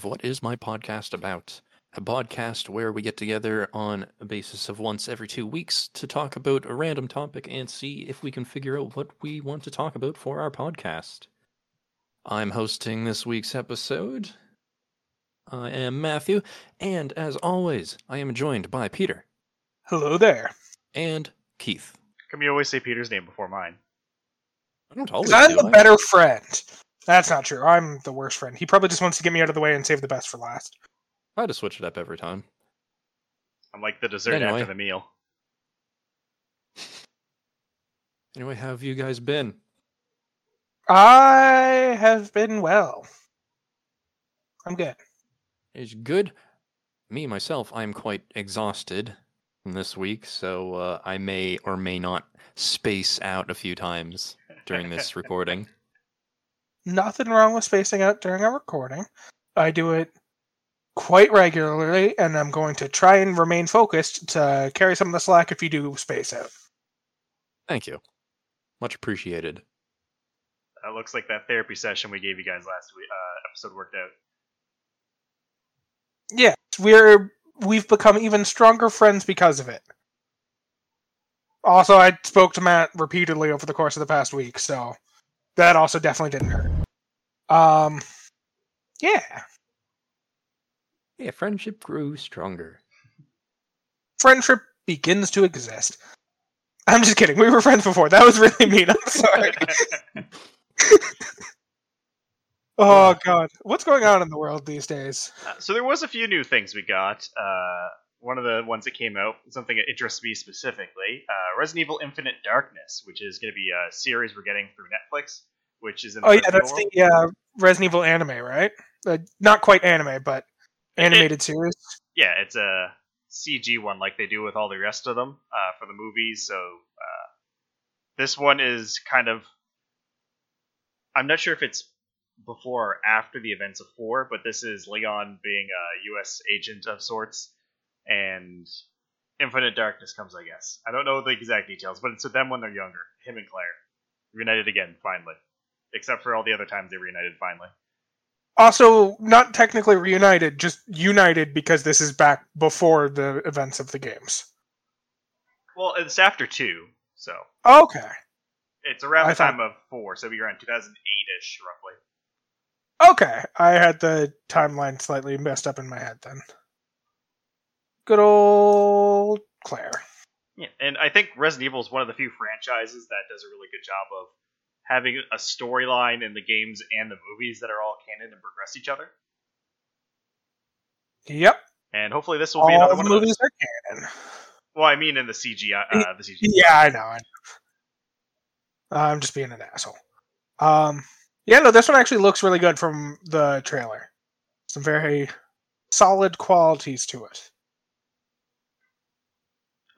of What Is My Podcast About? A podcast where we get together on a basis of once every two weeks to talk about a random topic and see if we can figure out what we want to talk about for our podcast. I'm hosting this week's episode. I am Matthew, and as always, I am joined by Peter Hello there. and Keith. Come you always say Peter's name before mine? I don't always 'Cause I'm do the I? better friend. That's not true. I'm the worst friend. He probably just wants to get me out of the way and save the best for last. I just switch it up every time. I'm like the dessert Anyway. after the meal. Anyway, how have you guys been? I have been well. I'm good. It's good. Me myself, I'm quite exhausted from this week, so uh, I may or may not space out a few times during this recording. Nothing wrong with spacing out during a recording. I do it quite regularly, and I'm going to try and remain focused to carry some of the slack if you do space out. Thank you. Much appreciated. That looks like that therapy session we gave you guys last week uh, episode worked out. Yeah, we're we've become even stronger friends because of it. Also, I spoke to Matt repeatedly over the course of the past week, so that also definitely didn't hurt. Um, yeah, Yeah, friendship grew stronger. friendship begins to exist. I'm just kidding. We were friends before. That was really mean. I'm sorry. oh God, what's going on in the world these days? Uh, so there was a few new things we got. Uh, one of the ones that came out, something that interests me specifically, uh, Resident Evil Infinite Darkness, which is going to be a series we're getting through Netflix, which is in Oh yeah, that's Evil the uh, Resident Evil anime, right? Uh, not quite anime, but animated series. yeah, it's a CG one like they do with all the rest of them uh, for the movies. So uh, this one is kind of. I'm not sure if it's before or after the events of four, but this is Leon being a U.S. agent of sorts, and Infinite Darkness comes, I guess. I don't know the exact details, but it's with them when they're younger, him and Claire, reunited again finally, except for all the other times they reunited finally. Also, not technically reunited, just united because this is back before the events of the games. Well, it's after two, so Okay. It's around the thought- time of four, so it'd be around 2008-ish, roughly. Okay. I had the timeline slightly messed up in my head then. Good old Claire. Yeah, and I think Resident Evil is one of the few franchises that does a really good job of having a storyline in the games and the movies that are all canon and progress each other. Yep. And hopefully this will be another the one of the movies those. are canon. Well, I mean in the CGI, uh, the CGI. Yeah, I know. I know. I'm just being an asshole. Um, yeah, no, this one actually looks really good from the trailer. Some very solid qualities to it.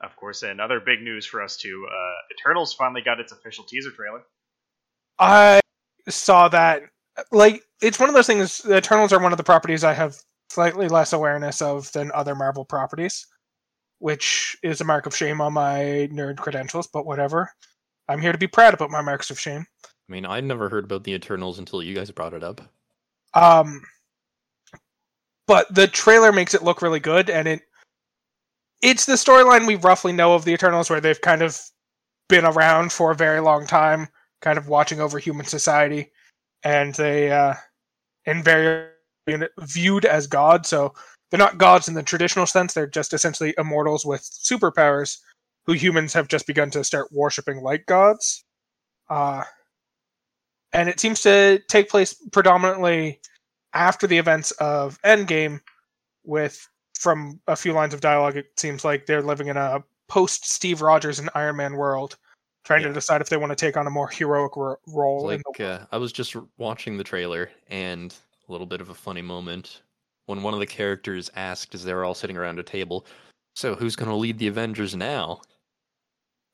Of course, and other big news for us too. Uh, Eternals finally got its official teaser trailer. I saw that. Like, it's one of those things. The Eternals are one of the properties I have slightly less awareness of than other Marvel properties, which is a mark of shame on my nerd credentials. But whatever. I'm here to be proud about my marks of shame. I mean, I'd never heard about the Eternals until you guys brought it up. Um, but the trailer makes it look really good, and it it's the storyline we roughly know of the Eternals, where they've kind of been around for a very long time, kind of watching over human society, and they uh, and very viewed as gods. So they're not gods in the traditional sense; they're just essentially immortals with superpowers, who humans have just begun to start worshiping like gods. Uh, and it seems to take place predominantly after the events of Endgame, with from a few lines of dialogue, it seems like they're living in a post Steve Rogers and Iron Man world, trying Yeah. to decide if they want to take on a more heroic ro- role. in Like, the uh, I was just watching the trailer, and a little bit of a funny moment when one of the characters asked, as they were all sitting around a table, "So who's going to lead the Avengers now?"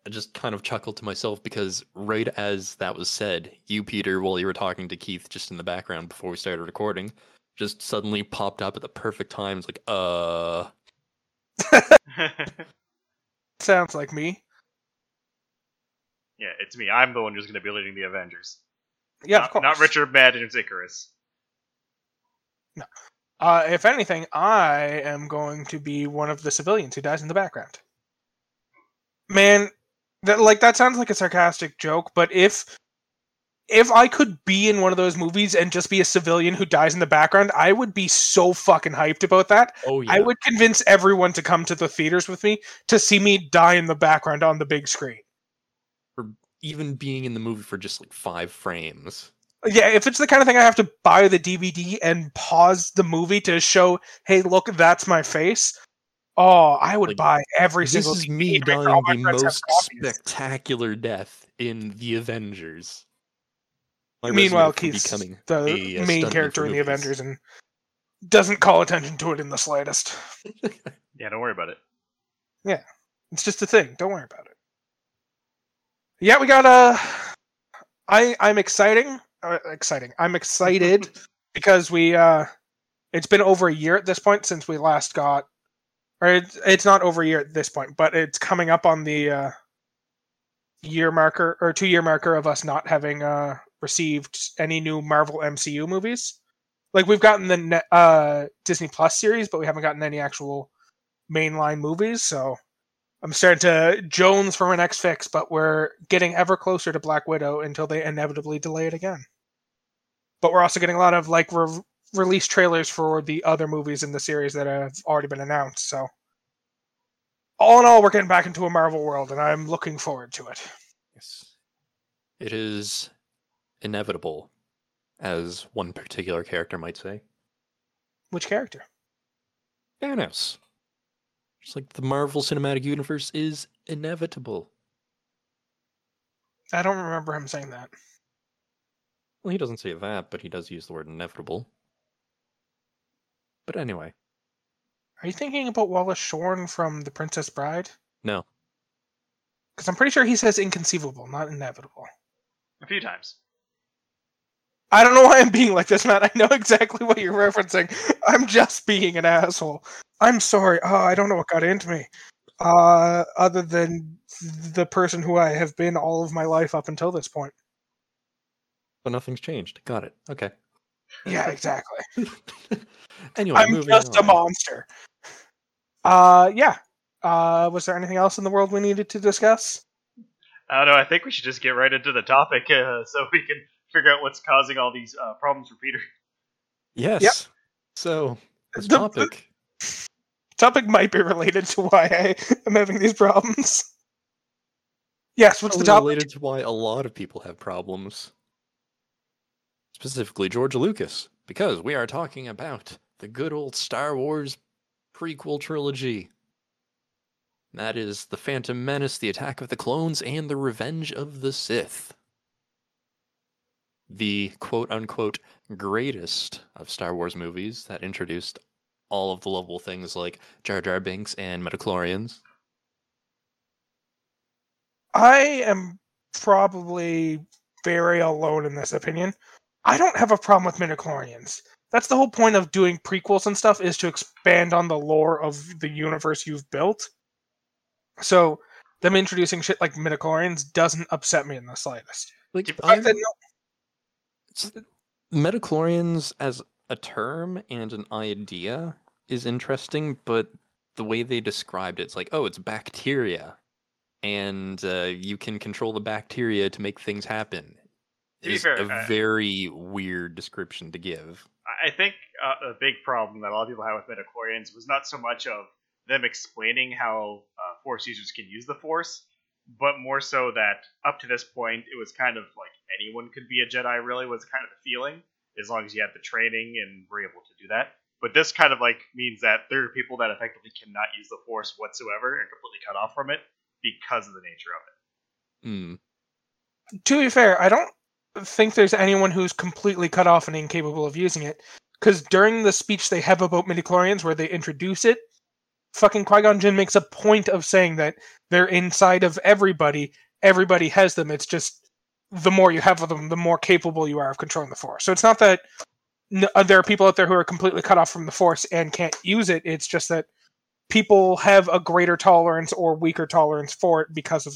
I just kind of chuckled to myself because right as that was said, you, Peter, while you were talking to Keith just in the background before we started recording, just suddenly popped up at the perfect time. It's like, uh, Sounds like me. yeah, it's me. I'm the one who's going to be leading the Avengers. Yeah, not, of course. not Richard Madden's Icarus. Uh, if anything, I am going to be one of the civilians who dies in the background. Man, that like that sounds like a sarcastic joke, but if if I could be in one of those movies and just be a civilian who dies in the background, I would be so fucking hyped about that. Oh yeah. I would convince everyone to come to the theaters with me to see me die in the background on the big screen. Or even being in the movie for just like five frames. Yeah, if it's the kind of thing I have to buy the DVD and pause the movie to show, hey, look, that's my face. Oh, I would Like, buy every This single is me and make sure dying the most spectacular death in the Avengers. My Meanwhile, resume Keith's becoming the a, uh, main character in the movies. Avengers and doesn't call attention to it in the slightest. Yeah, don't worry about it. Yeah, it's just a thing. Don't worry about it. Yeah, we got Uh, I I'm exciting. Uh, exciting. I'm excited because we. uh It's been over a year at this point since we last got, or it's, it's not over a year at this point, but it's coming up on the uh year marker or two year marker of us not having uh received any new Marvel MCU movies. Like we've gotten the uh Disney Plus series, but we haven't gotten any actual mainline movies. So I'm starting to Jones for my next fix, but we're getting ever closer to Black Widow until they inevitably delay it again. But we're also getting a lot of like re- release trailers for the other movies in the series that have already been announced. So all in all, we're getting back into a Marvel world, and I'm looking forward to it. Yes. It is inevitable, as one particular character might say. Which character? Thanos. Just like the Marvel Cinematic Universe is inevitable. I don't remember him saying that. Well, he doesn't say that, but he does use the word inevitable. But anyway, Are you thinking about Wallace Shawn from The Princess Bride? no. Because I'm pretty sure he says inconceivable, not inevitable. A few times. I don't know why I'm being like this, Matt. I know exactly what you're referencing. I'm just being an asshole. I'm sorry. Oh, I don't know what got into me. Uh, other than the person who I have been all of my life up until this point. But nothing's changed. Got it. Okay. Yeah, exactly. anyway, I'm moving just a monster. Uh, yeah. Uh, was there anything else in the world we needed to discuss? I don't know. I think we should just get right into the topic uh, so we can figure out what's causing all these uh, problems for Peter. Yes. So, this The- topic. Topic might be related to why I am having these problems. Yes, what's the topic? related to why a lot of people have problems. Specifically, George Lucas, because we are talking about the good old Star Wars prequel trilogy. That is The Phantom Menace, The Attack of the Clones, and The Revenge of the Sith. The quote unquote greatest of Star Wars movies that introduced all of the lovable things like Jar Jar Binks and Midichlorians. I am probably very alone in this opinion. I don't have a problem with midichlorians. That's the whole point of doing prequels and stuff is to expand on the lore of the universe you've built. So them introducing shit like midichlorians doesn't upset me in the slightest. Like, The I'm- no- it's- Midichlorians as a term and an idea is interesting, but the way they described it, it's like, oh, it's bacteria, and uh, you can control the bacteria to make things happen. Is fair, a very weird description to give. I- think uh, a big problem that a lot of people have with midichlorians was not so much of them explaining how uh, Force users can use the Force, but more so that up to this point, it was kind of like anyone could be a Jedi. Really, was kind of the feeling, as long as you had the training and were able to do that. But this kind of like means that there are people that effectively cannot use the Force whatsoever and completely cut off from it because of the nature of it. Hmm. to be fair, I don't think there's anyone who's completely cut off and incapable of using it. Because during the speech they have about midichlorians, where they introduce it, fucking Qui Gon Jinn makes a point of saying that they're inside of everybody. Everybody has them. It's just the more you have of them, the more capable you are of controlling the Force. So it's not that uh, there are people out there who are completely cut off from the Force and can't use it. It's just that people have a greater tolerance or weaker tolerance for it because of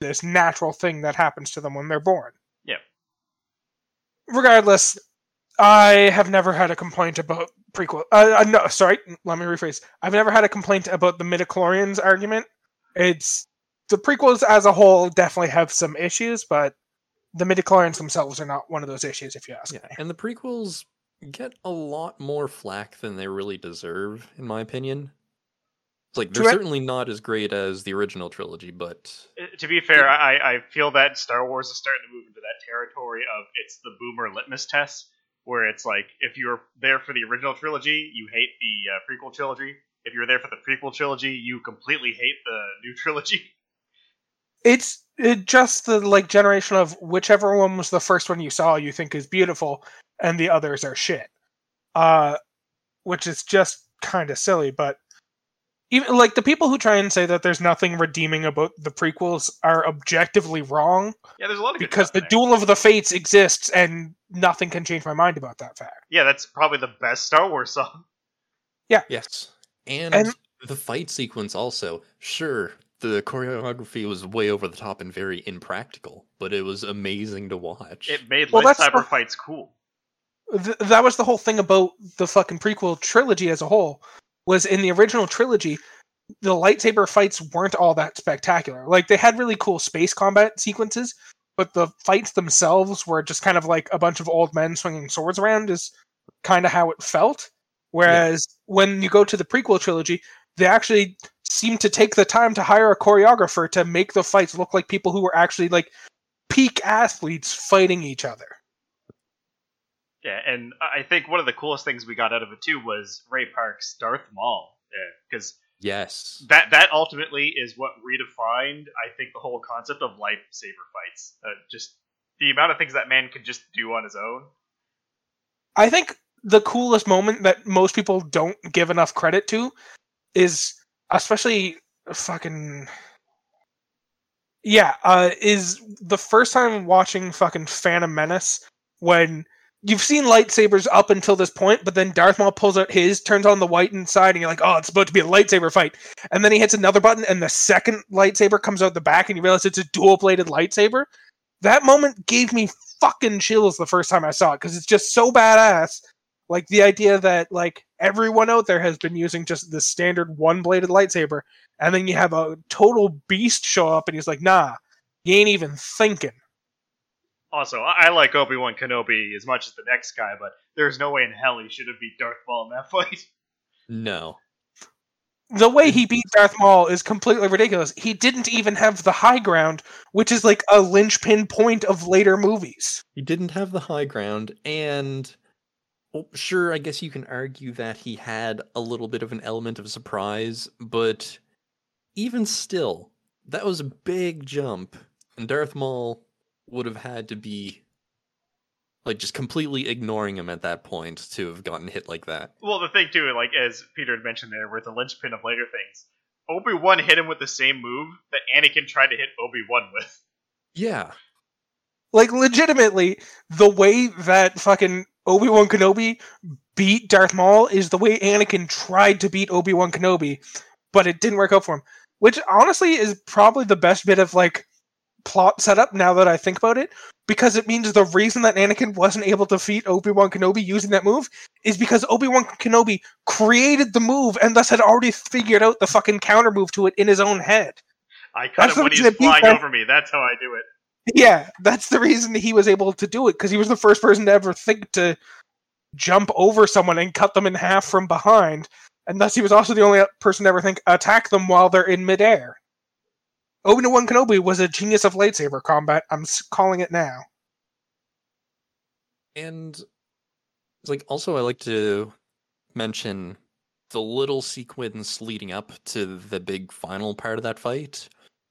this natural thing that happens to them when they're born. Yeah. Regardless, I have never had a complaint about prequel. Uh, uh, no, sorry, let me rephrase. I've never had a complaint about the midichlorians argument. It's the prequels as a whole definitely have some issues, but the midichlorians themselves are not one of those issues, if you ask Yeah, me. and the prequels get a lot more flack than they really deserve, in my opinion. It's like they're True. certainly not as great as the original trilogy, but Uh, To be fair, I, I feel that Star Wars is starting to move into that territory of it's the boomer litmus test, where it's like if you're there for the original trilogy, you hate the uh, prequel trilogy. If you're there for the prequel trilogy, you completely hate the new trilogy. It's it just the like generation of whichever one was the first one you saw you think is beautiful, and the others are shit. Uh, which is just kind of silly, but even like the people who try and say that there's nothing redeeming about the prequels are objectively wrong Yeah, there's a lot of good because stuff the there. duel of the fates exists and nothing can change my mind about that fact Yeah, that's probably the best Star Wars song. Yeah. Yes. And, And- the fight sequence also. Sure, the choreography was way over the top and very impractical, but it was amazing to watch. It made Well, that's lightsaber the- fights cool. Th- that was the whole thing about the fucking prequel trilogy as a whole was in the original trilogy the lightsaber fights weren't all that spectacular. Like they had really cool space combat sequences but the fights themselves were just kind of like a bunch of old men swinging swords around is kind of how it felt. Whereas when you go to the prequel trilogy they actually seem to take the time to hire a choreographer to make the fights look like people who were actually like peak athletes fighting each other Yeah, and I think one of the coolest things we got out of it too was Ray Park's Darth Maul, because yes. that that ultimately is what redefined, I think, the whole concept of lightsaber fights. Uh, just the amount of things that man could just do on his own. I think the coolest moment that most people don't give enough credit to is especially fucking yeah, uh is the first time watching fucking Phantom Menace when you've seen lightsabers up until this point, but then Darth Maul pulls out his, turns on the white inside, and you're like, oh, it's about to be a lightsaber fight. And then he hits another button, and the second lightsaber comes out the back, and you realize it's a dual bladed lightsaber. That moment gave me fucking chills the first time I saw it because it's just so badass. Like the idea that like everyone out there has been using just the standard one bladed lightsaber, and then you have a total beast show up, and he's like, nah, you ain't even thinking. Also, I, I like Obi Wan Kenobi as much as the next guy, but there's no way in hell he should have beat Darth Maul in that fight. No. the way he beat Darth Maul is completely ridiculous. He didn't even have the high ground, which is like a linchpin point of later movies. He didn't have the high ground, and well, sure, I guess you can argue that he had a little bit of an element of surprise, but even still, that was a big jump, and Darth Maul would have had to be like just completely ignoring him at that point to have gotten hit like that. Well, the thing too, like as Peter had mentioned there, with the linchpin of later things, Obi Wan hit him with the same move that Anakin tried to hit Obi Wan with. Yeah, Like legitimately, the way that fucking Obi Wan Kenobi beat Darth Maul is the way Anakin tried to beat Obi Wan Kenobi, but it didn't work out for him. Which honestly is probably the best bit of like plot setup now that I think about it, because it means the reason that Anakin wasn't able to defeat Obi Wan Kenobi using that move is because Obi Wan Kenobi created the move and thus had already figured out the fucking counter move to it in his own head. I cut That's him when he's flying over me. That's how I do it. Yeah, that's the reason he was able to do it because he was the first person to ever think to jump over someone and cut them in half from behind, and thus he was also the only person to ever think attack them while they're in midair. Obi Wan Kenobi was a genius of lightsaber combat. I'm calling it now. and it's like also I like to mention the little sequence leading up to the big final part of that fight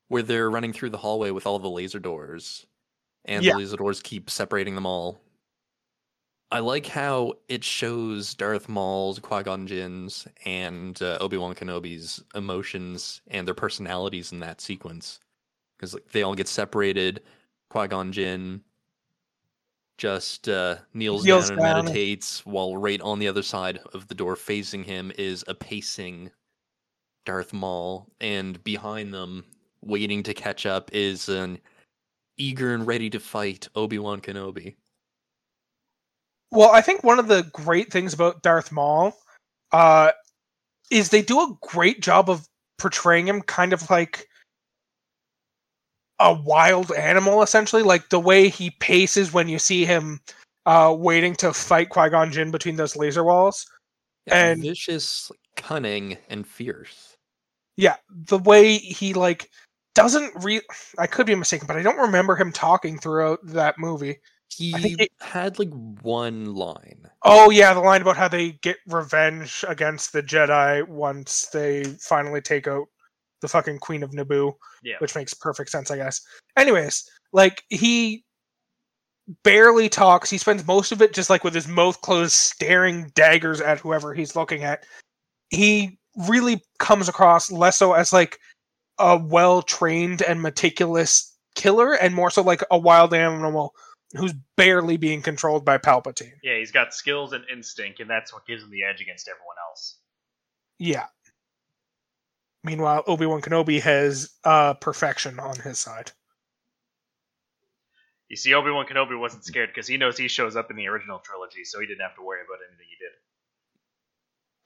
where they're running through the hallway with all the laser doors and Yeah. the laser doors keep separating them all. I like how it shows Darth Maul's, Qui-Gon Jinn's, and uh, Obi-Wan Kenobi's emotions and their personalities in that sequence. Because like, they all get separated. Qui-Gon Jinn just uh, kneels, Kneels down and down. meditates, while right on the other side of the door facing him is a pacing Darth Maul, and behind them, waiting to catch up, is an eager and ready to fight Obi-Wan Kenobi. Well, I think one of the great things about Darth Maul uh, is they do a great job of portraying him kind of like a wild animal, essentially. Like the way he paces when you see him uh, waiting to fight Qui Gon Jinn between those laser walls. Yeah, And- vicious, cunning, and fierce. Yeah, the way he like doesn't re. I could be mistaken, but I don't remember him talking throughout that movie. He it- had like one line. Oh yeah, the line about how they get revenge against the Jedi once they finally take out the fucking Queen of Naboo, Yeah. which makes perfect sense, I guess. Anyways, like he barely talks. He spends most of it just like with his mouth closed, staring daggers at whoever he's looking at. He really comes across less so as like a well trained and meticulous killer, and more so like a wild animal who's barely being controlled by Palpatine. Yeah, he's got skills and instinct, and that's what gives him the edge against everyone else. Yeah. Meanwhile, Obi Wan Kenobi has uh, perfection on his side. You see, Obi Wan Kenobi wasn't scared because he knows he shows up in the original trilogy, so he didn't have to worry about anything he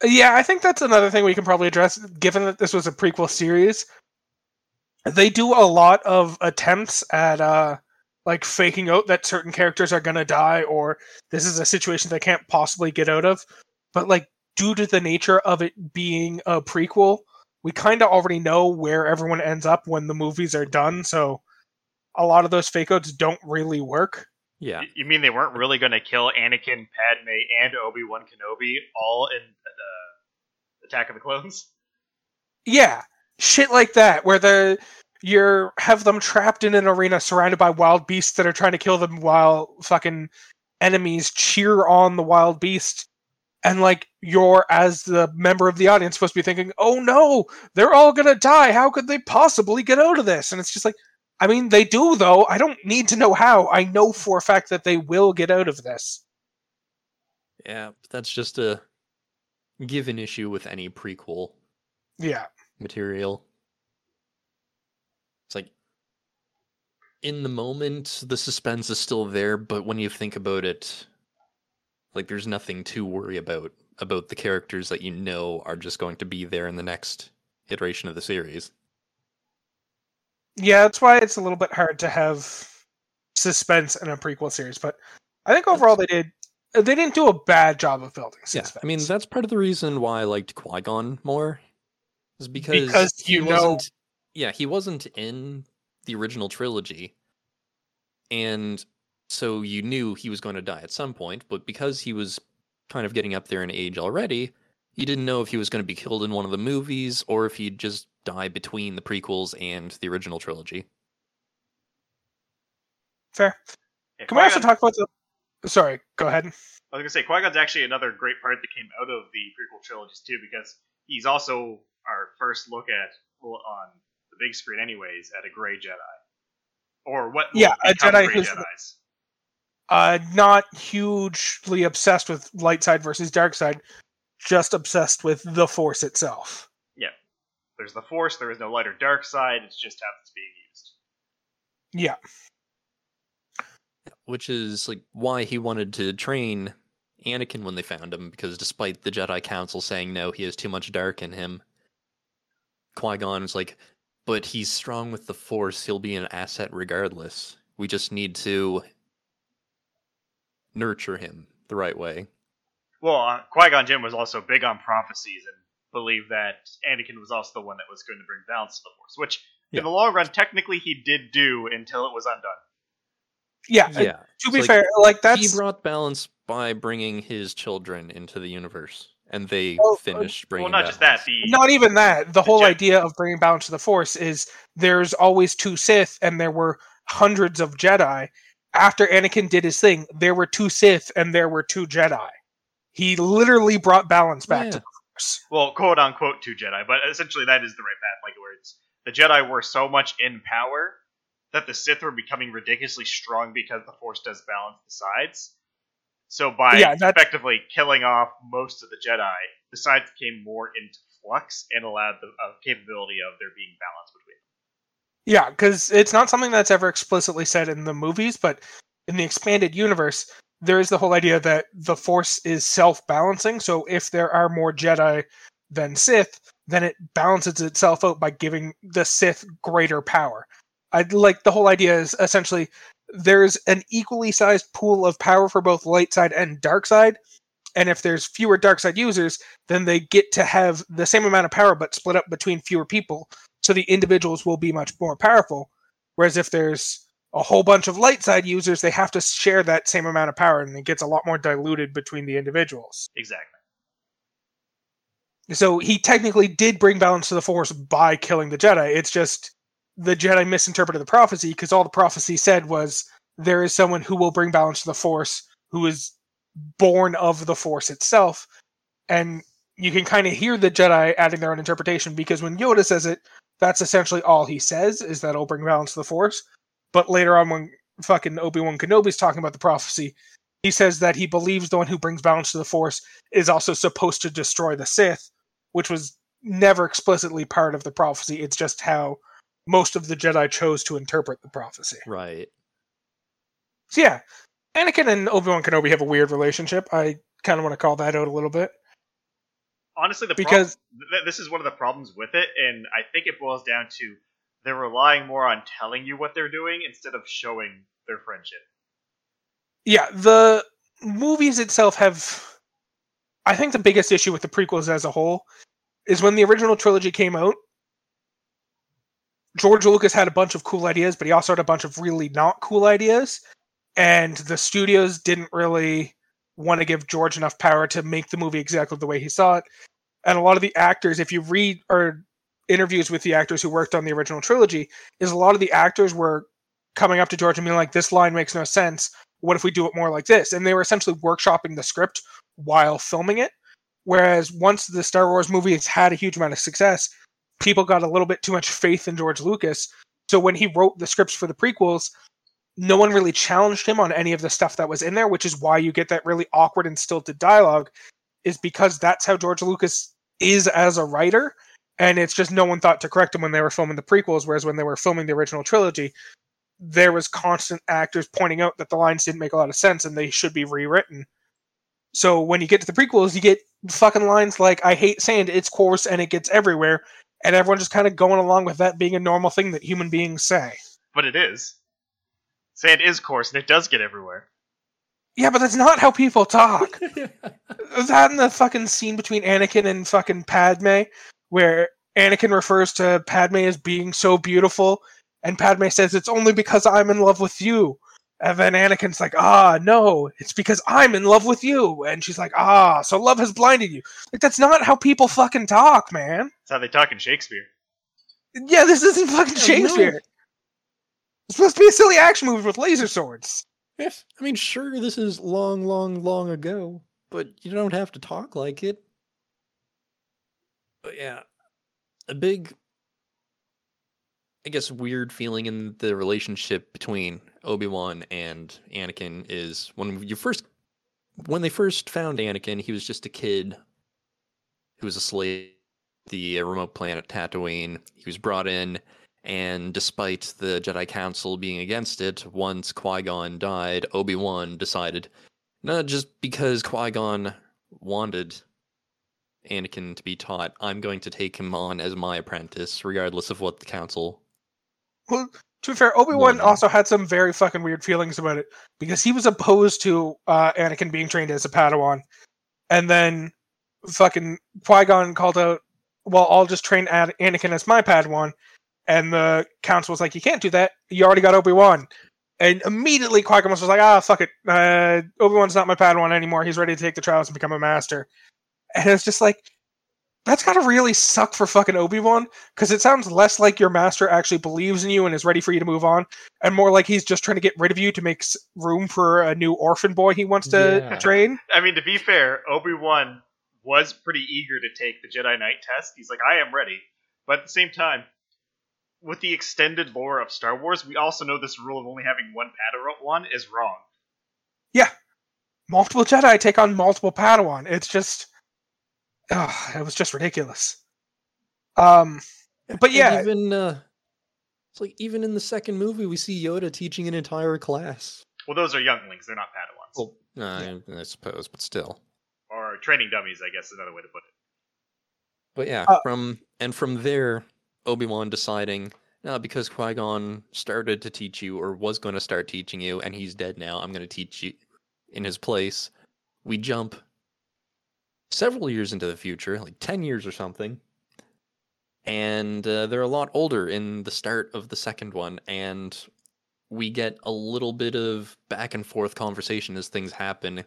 did. Yeah, I think that's another thing we can probably address, given that this was a prequel series. They do a lot of attempts at uh, like faking out that certain characters are gonna die, or this is a situation they can't possibly get out of. But like, due to the nature of it being a prequel, we kind of already know where everyone ends up when the movies are done. So a lot of those fake outs don't really work. Yeah. You mean they weren't really going to kill Anakin, Padme, and Obi Wan Kenobi all in the Attack of the Clones? Yeah, shit like that, where the you're have them trapped in an arena surrounded by wild beasts that are trying to kill them while fucking enemies cheer on the wild beast. And like you're as the member of the audience supposed to be thinking, "Oh no, they're all gonna die. How could they possibly get out of this?" And it's just like, I mean, they do though. I don't need to know how. I know for a fact that they will get out of this. Yeah. That's just a given issue with any prequel Yeah, material. It's like in the moment the suspense is still there, but when you think about it, like there's nothing to worry about about the characters that you know are just going to be there in the next iteration of the series. yeah. That's why it's a little bit hard to have suspense in a prequel series. But I think overall they did. They didn't do a bad job of building suspense. Yeah. I mean that's part of the reason why I liked Qui Gon more, is because Because you know-. Yeah, he wasn't in the original trilogy, and so you knew he was going to die at some point. But because he was kind of getting up there in age already, you didn't know if he was going to be killed in one of the movies or if he'd just die between the prequels and the original trilogy. fair. Yeah, Can we also talk about the? Sorry, go ahead. I was gonna say Qui Gon's actually another great part that came out of the prequel trilogies too, because he's also our first look at well, on the big screen, anyways, at a gray Jedi, or what? Yeah, a Jedi who's- Jedi's. Uh, not hugely obsessed with light side versus dark side, just obsessed with the Force itself. Yeah, there's the Force. There is no light or dark side. It's just how it's being used. Yeah, which is like why he wanted to train Anakin when they found him, because despite the Jedi Council saying no, he has too much dark in him. Qui Gon is like, but he's strong with the Force. He'll be an asset regardless. We just need to nurture him the right way. Well, uh, Qui Gon Jinn was also big on prophecies and believed that Anakin was also the one that was going to bring balance to the Force, which Yeah. in the long run, technically, he did do until it was undone. yeah. uh, Yeah, To be like, fair, like he brought balance by bringing his children into the universe, and they Oh, uh, finished bringing. well, not just that. The not even that. The whole Jedi- idea of bringing balance to the Force is there's always two Sith, and there were hundreds of Jedi. After Anakin did his thing, there were two Sith and there were two Jedi. He literally brought balance back Yeah. to the Force. well, quote unquote, two Jedi, but essentially that is the right path. Like where it's the Jedi were so much in power that the Sith were becoming ridiculously strong because the Force does balance the sides. So by Yeah, effectively killing off most of the Jedi, the sides came more into flux and allowed the uh, capability of there being balance between. them. Yeah, because it's not something that's ever explicitly said in the movies, but in the expanded universe, there is the whole idea that the Force is self balancing. So if there are more Jedi than Sith, then it balances itself out by giving the Sith greater power. I like the whole idea is essentially there's an equally sized pool of power for both light side and dark side. And if there's fewer dark side users, then they get to have the same amount of power but split up between fewer people. So the individuals will be much more powerful. Whereas if there's a whole bunch of light side users, they have to share that same amount of power and it gets a lot more diluted between the individuals. Exactly. So he technically did bring balance to the Force by killing the Jedi. It's just the Jedi misinterpreted the prophecy because all the prophecy said was there is someone who will bring balance to the Force who is born of the Force itself. And you can kind of hear the Jedi adding their own interpretation because when Yoda says it, that's essentially all he says is that it'll bring balance to the Force. But later on, when fucking Obi Wan Kenobi's talking about the prophecy, he says that he believes the one who brings balance to the Force is also supposed to destroy the Sith, which was never explicitly part of the prophecy. It's just how most of the Jedi chose to interpret the prophecy. Right. So yeah, Anakin and Obi Wan Kenobi have a weird relationship. I kind of want to call that out a little bit. Honestly, the Because- problem, th- this is one of the problems with it, and I think it boils down to they're relying more on telling you what they're doing instead of showing their friendship. Yeah, the movies itself have. I think the biggest issue with the prequels as a whole is when the original trilogy came out. George Lucas had a bunch of cool ideas, but he also had a bunch of really not cool ideas. And the studios didn't really want to give George enough power to make the movie exactly the way he saw it. And a lot of the actors, if you read or interviews with the actors who worked on the original trilogy, is a lot of the actors were coming up to George and being like, "This line makes no sense. What if we do it more like this?" And they were essentially workshopping the script while filming it. Whereas once the Star Wars movies had a huge amount of success, people got a little bit too much faith in George Lucas. So when he wrote the scripts for the prequels, no one really challenged him on any of the stuff that was in there, which is why you get that really awkward and stilted dialogue, is because that's how George Lucas is as a writer. And it's just no one thought to correct him when they were filming the prequels, whereas when they were filming the original trilogy, there was constant actors pointing out that the lines didn't make a lot of sense and they should be rewritten. So when you get to the prequels, you get fucking lines like "I hate sand, it's coarse and it gets everywhere," and everyone just kind of going along with that being a normal thing that human beings say. But it is. Sand is coarse, and it does get everywhere. Yeah, but that's not how people talk. that in the fucking scene between Anakin and fucking Padme, where Anakin refers to Padme as being so beautiful, and Padme says it's only because I'm in love with you. And then Anakin's like, ah, no, it's because I'm in love with you. And she's like, ah, so love has blinded you. Like, that's not how people fucking talk, man. That's how they talk in Shakespeare. Yeah, this isn't fucking Shakespeare. no. It's supposed to be a silly action movie with laser swords. If I mean, sure, this is long, long, long ago, but you don't have to talk like it. But yeah, a big, I guess, weird feeling in the relationship between Obi Wan and Anakin is when you first, when they first found Anakin, he was just a kid who was a slave the uh, remote planet Tatooine. He was brought in and despite the Jedi Council being against it, once Qui Gon died, Obi Wan decided, not just because Qui Gon wanted Anakin to be taught, I'm going to take him on as my apprentice, regardless of what the Council. Well, to be fair, Obi Wan also had some very fucking weird feelings about it because he was opposed to uh, Anakin being trained as a Padawan, and then fucking Qui Gon called out, "Well, I'll just train Ad- Anakin as my Padawan," and the Council was like, "You can't do that. You already got Obi Wan." And immediately Qui Gon was like, "Ah, fuck it. Uh, Obi Wan's not my Padawan anymore. He's ready to take the trials and become a master." And it's just like, that's gotta really suck for fucking Obi Wan because it sounds less like your master actually believes in you and is ready for you to move on, and more like he's just trying to get rid of you to make room for a new orphan boy he wants to Yeah. train. I mean, to be fair, Obi Wan was pretty eager to take the Jedi Knight test. He's like, I am ready. But at the same time, with the extended lore of Star Wars, we also know this rule of only having one Padawan is wrong. Yeah. Multiple Jedi take on multiple Padawan. It's just, ugh, it was just ridiculous. Um, But And yeah. even uh, it's like even in the second movie, we see Yoda teaching an entire class. Well, those are younglings; they're not Padawans. Well, uh, I suppose, but still. or training dummies, I guess is another way to put it. But yeah, Uh, from and from there, Obi Wan deciding, no, because Qui Gon started to teach you or was going to start teaching you, and he's dead now. I'm going to teach you in his place. We jump several years into the future, like ten years or something, and uh, they're a lot older in the start of the second one, and we get a little bit of back and forth conversation as things happen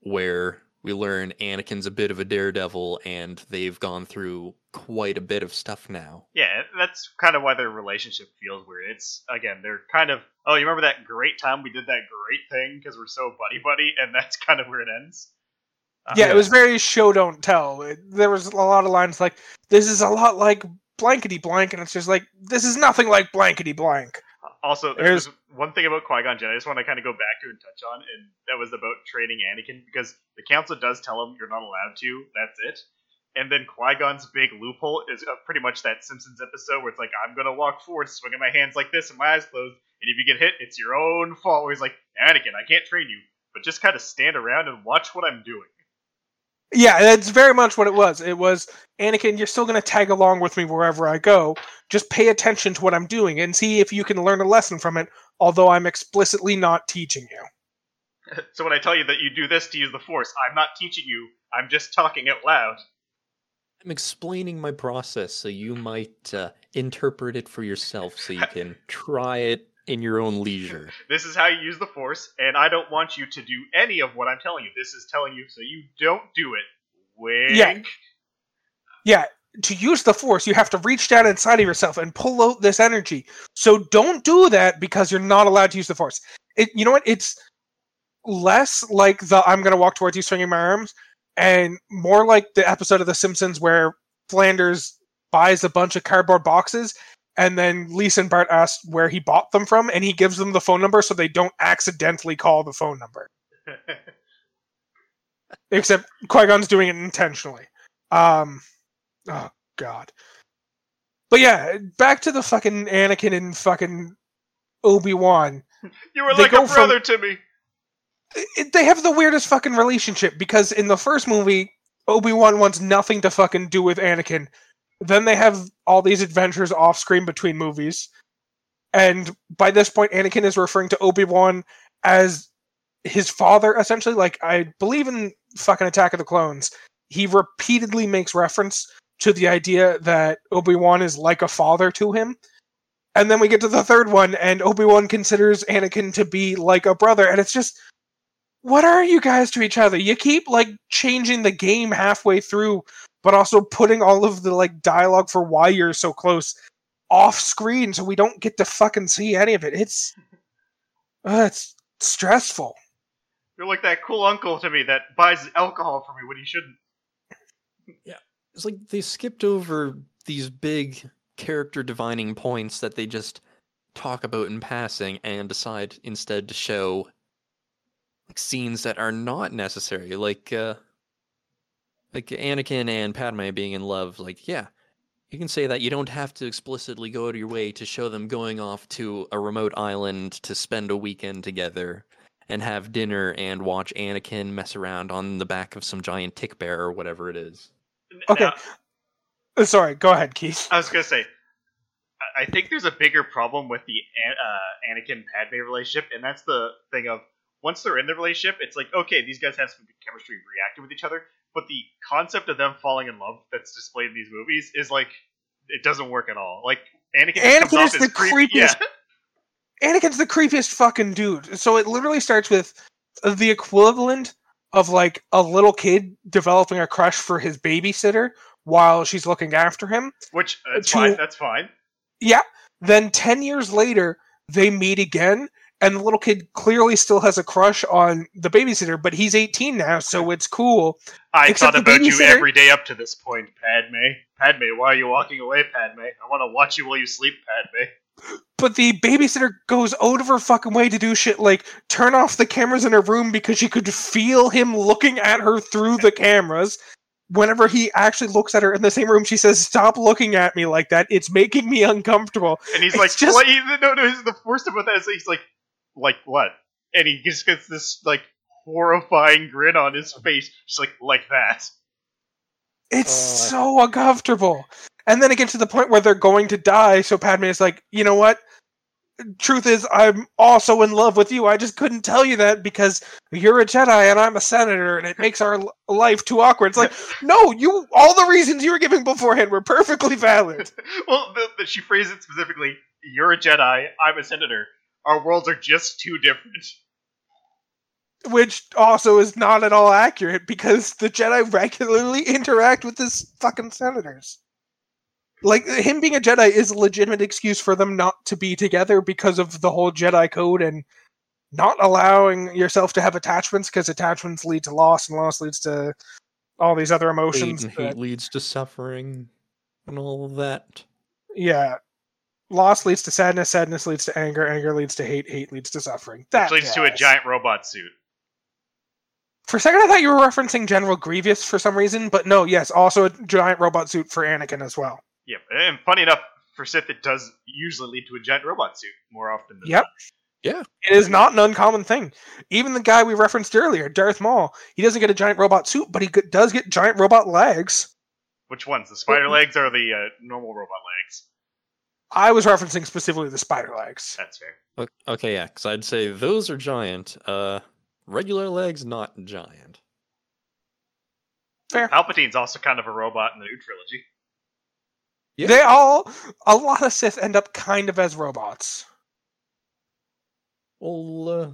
where we learn Anakin's a bit of a daredevil and they've gone through quite a bit of stuff now. Yeah, that's kind of why their relationship feels weird. It's again, they're kind of oh, you remember that great time we did that great thing because we're so buddy buddy, and that's kind of where it ends. Uh, yeah, it was very show don't tell. It- there was a lot of lines like, "This is a lot like blankety blank," and it's just like, "This is nothing like blankety blank." Also, There's- there's one thing about Qui Gon Jinn I just want to kind of go back to and touch on, and that was about training Anakin because the Council does tell him you're not allowed to. That's it. And then Qui Gon's big loophole is uh, pretty much that Simpsons episode where it's like, I'm gonna walk forward, swinging my hands like this and my eyes closed, and if you get hit, it's your own fault. Where he's like, Anakin, I can't train you, but just kind of stand around and watch what I'm doing. Yeah, that's very much what it was. It was Anakin, you're still going to tag along with me wherever I go. Just pay attention to what I'm doing and see if you can learn a lesson from it, although I'm explicitly not teaching you. so when I tell you that you do this to use the Force, I'm not teaching you. I'm just talking out loud. I'm explaining my process so you might uh, interpret it for yourself so you can try it in your own leisure. This is how you use the Force, and I don't want you to do any of what I'm telling you. This is telling you so you don't do it. Wink. Yeah. Yeah, to use the force, you have to reach down inside of yourself and pull out this energy. So don't do that because you're not allowed to use the force. It, you know what? It's less like the I'm going to walk towards you swinging my arms and more like the episode of The Simpsons where Flanders buys a bunch of cardboard boxes and then Lisa and Bart ask where he bought them from and he gives them the phone number so they don't accidentally call the phone number. Except Qui Gon's doing it intentionally. Um, oh God. But yeah, back to the fucking Anakin and fucking Obi Wan. you were They like a go from- brother to me. They have the weirdest fucking relationship because in the first movie, Obi Wan wants nothing to fucking do with Anakin. Then they have all these adventures off screen between movies, and by this point, Anakin is referring to Obi Wan as his father, essentially. Like I believe in fucking Attack of the Clones, he repeatedly makes reference to the idea that Obi Wan is like a father to him. And then we get to the third one, and Obi Wan considers Anakin to be like a brother, and it's just, what are you guys to each other? You keep like changing the game halfway through, but also putting all of the like dialogue for why you're so close off screen, so we don't get to fucking see any of it. It's, uh, it's stressful. You're like that cool uncle to me that buys alcohol for me when he shouldn't. Yeah. It's like they skipped over these big character divining points that they just talk about in passing and decide instead to show like scenes that are not necessary like uh like Anakin and Padme being in love like yeah you can say that you don't have to explicitly go out of your way to show them going off to a remote island to spend a weekend together and have dinner and watch Anakin mess around on the back of some giant tick bear or whatever it is. Okay. now, Uh, Sorry, go ahead, Keith. I was gonna say, I- I think there's a bigger problem with the uh, Anakin Padme relationship, and that's the thing of once they're in the relationship, it's like okay, these guys have some chemistry, reacting with each other, but the concept of them falling in love that's displayed in these movies is like it doesn't work at all. Like Anakin, Anakin is the creepy. creepiest- Yeah. Anakin's the creepiest fucking dude. So it literally starts with the equivalent of like a little kid developing a crush for his babysitter while she's looking after him. Which that's To- fine. That's fine. Yeah. Then 10 years later, they meet again, and the little kid clearly still has a crush on the babysitter, but he's 18 now, so it's cool. I Except thought about you every day up to this point, Padme. Padme, why are you walking away, Padme? I want to watch you while you sleep, Padme. But the babysitter goes out of her fucking way to do shit like turn off the cameras in her room because she could feel him looking at her through the cameras. Whenever he actually looks at her in the same room, she says, "Stop looking at me like that. It's making me uncomfortable." And he's It's like, just-? No, no. The worst about that is he's like, like what? and he just gets this like horrifying grin on his face, just like like that. It's Uh. so uncomfortable. And then it gets to the point where they're going to die, so Padme is like, you know what? Truth is, I'm also in love with you. I just couldn't tell you that because you're a Jedi and I'm a senator, and it makes our l- life too awkward. It's like, no, you. All the reasons you were giving beforehand were perfectly valid. well, the, the, she phrased it specifically. You're a Jedi. I'm a senator. Our worlds are just too different. Which also is not at all accurate because the Jedi regularly interact with this fucking senators. Like him being a Jedi is a legitimate excuse for them not to be together because of the whole Jedi code and not allowing yourself to have attachments because attachments lead to loss and loss leads to all these other Hate emotions. and that- hate leads to suffering and all that. yeah. Loss leads to sadness, sadness leads to anger, anger leads to hate, hate leads to suffering. That Which leads to a giant robot suit. For a second, I thought you were referencing General Grievous for some reason, but no, yes, also a giant robot suit for Anakin as well. Yep. And funny enough, for Sith, it does usually lead to a giant robot suit more often than Yep. not. It is not an uncommon thing. Even the guy we referenced earlier, Darth Maul, he doesn't get a giant robot suit, but he does get giant robot legs. Which ones? The spider legs or the uh, normal robot legs? I was referencing specifically the spider legs. That's fair. Okay, yeah, because I'd say those are giant. Uh, regular legs, not giant. Fair. Palpatine's also kind of a robot in the new trilogy. Yeah. They all, a lot of Sith end up kind of as robots. Well, uh,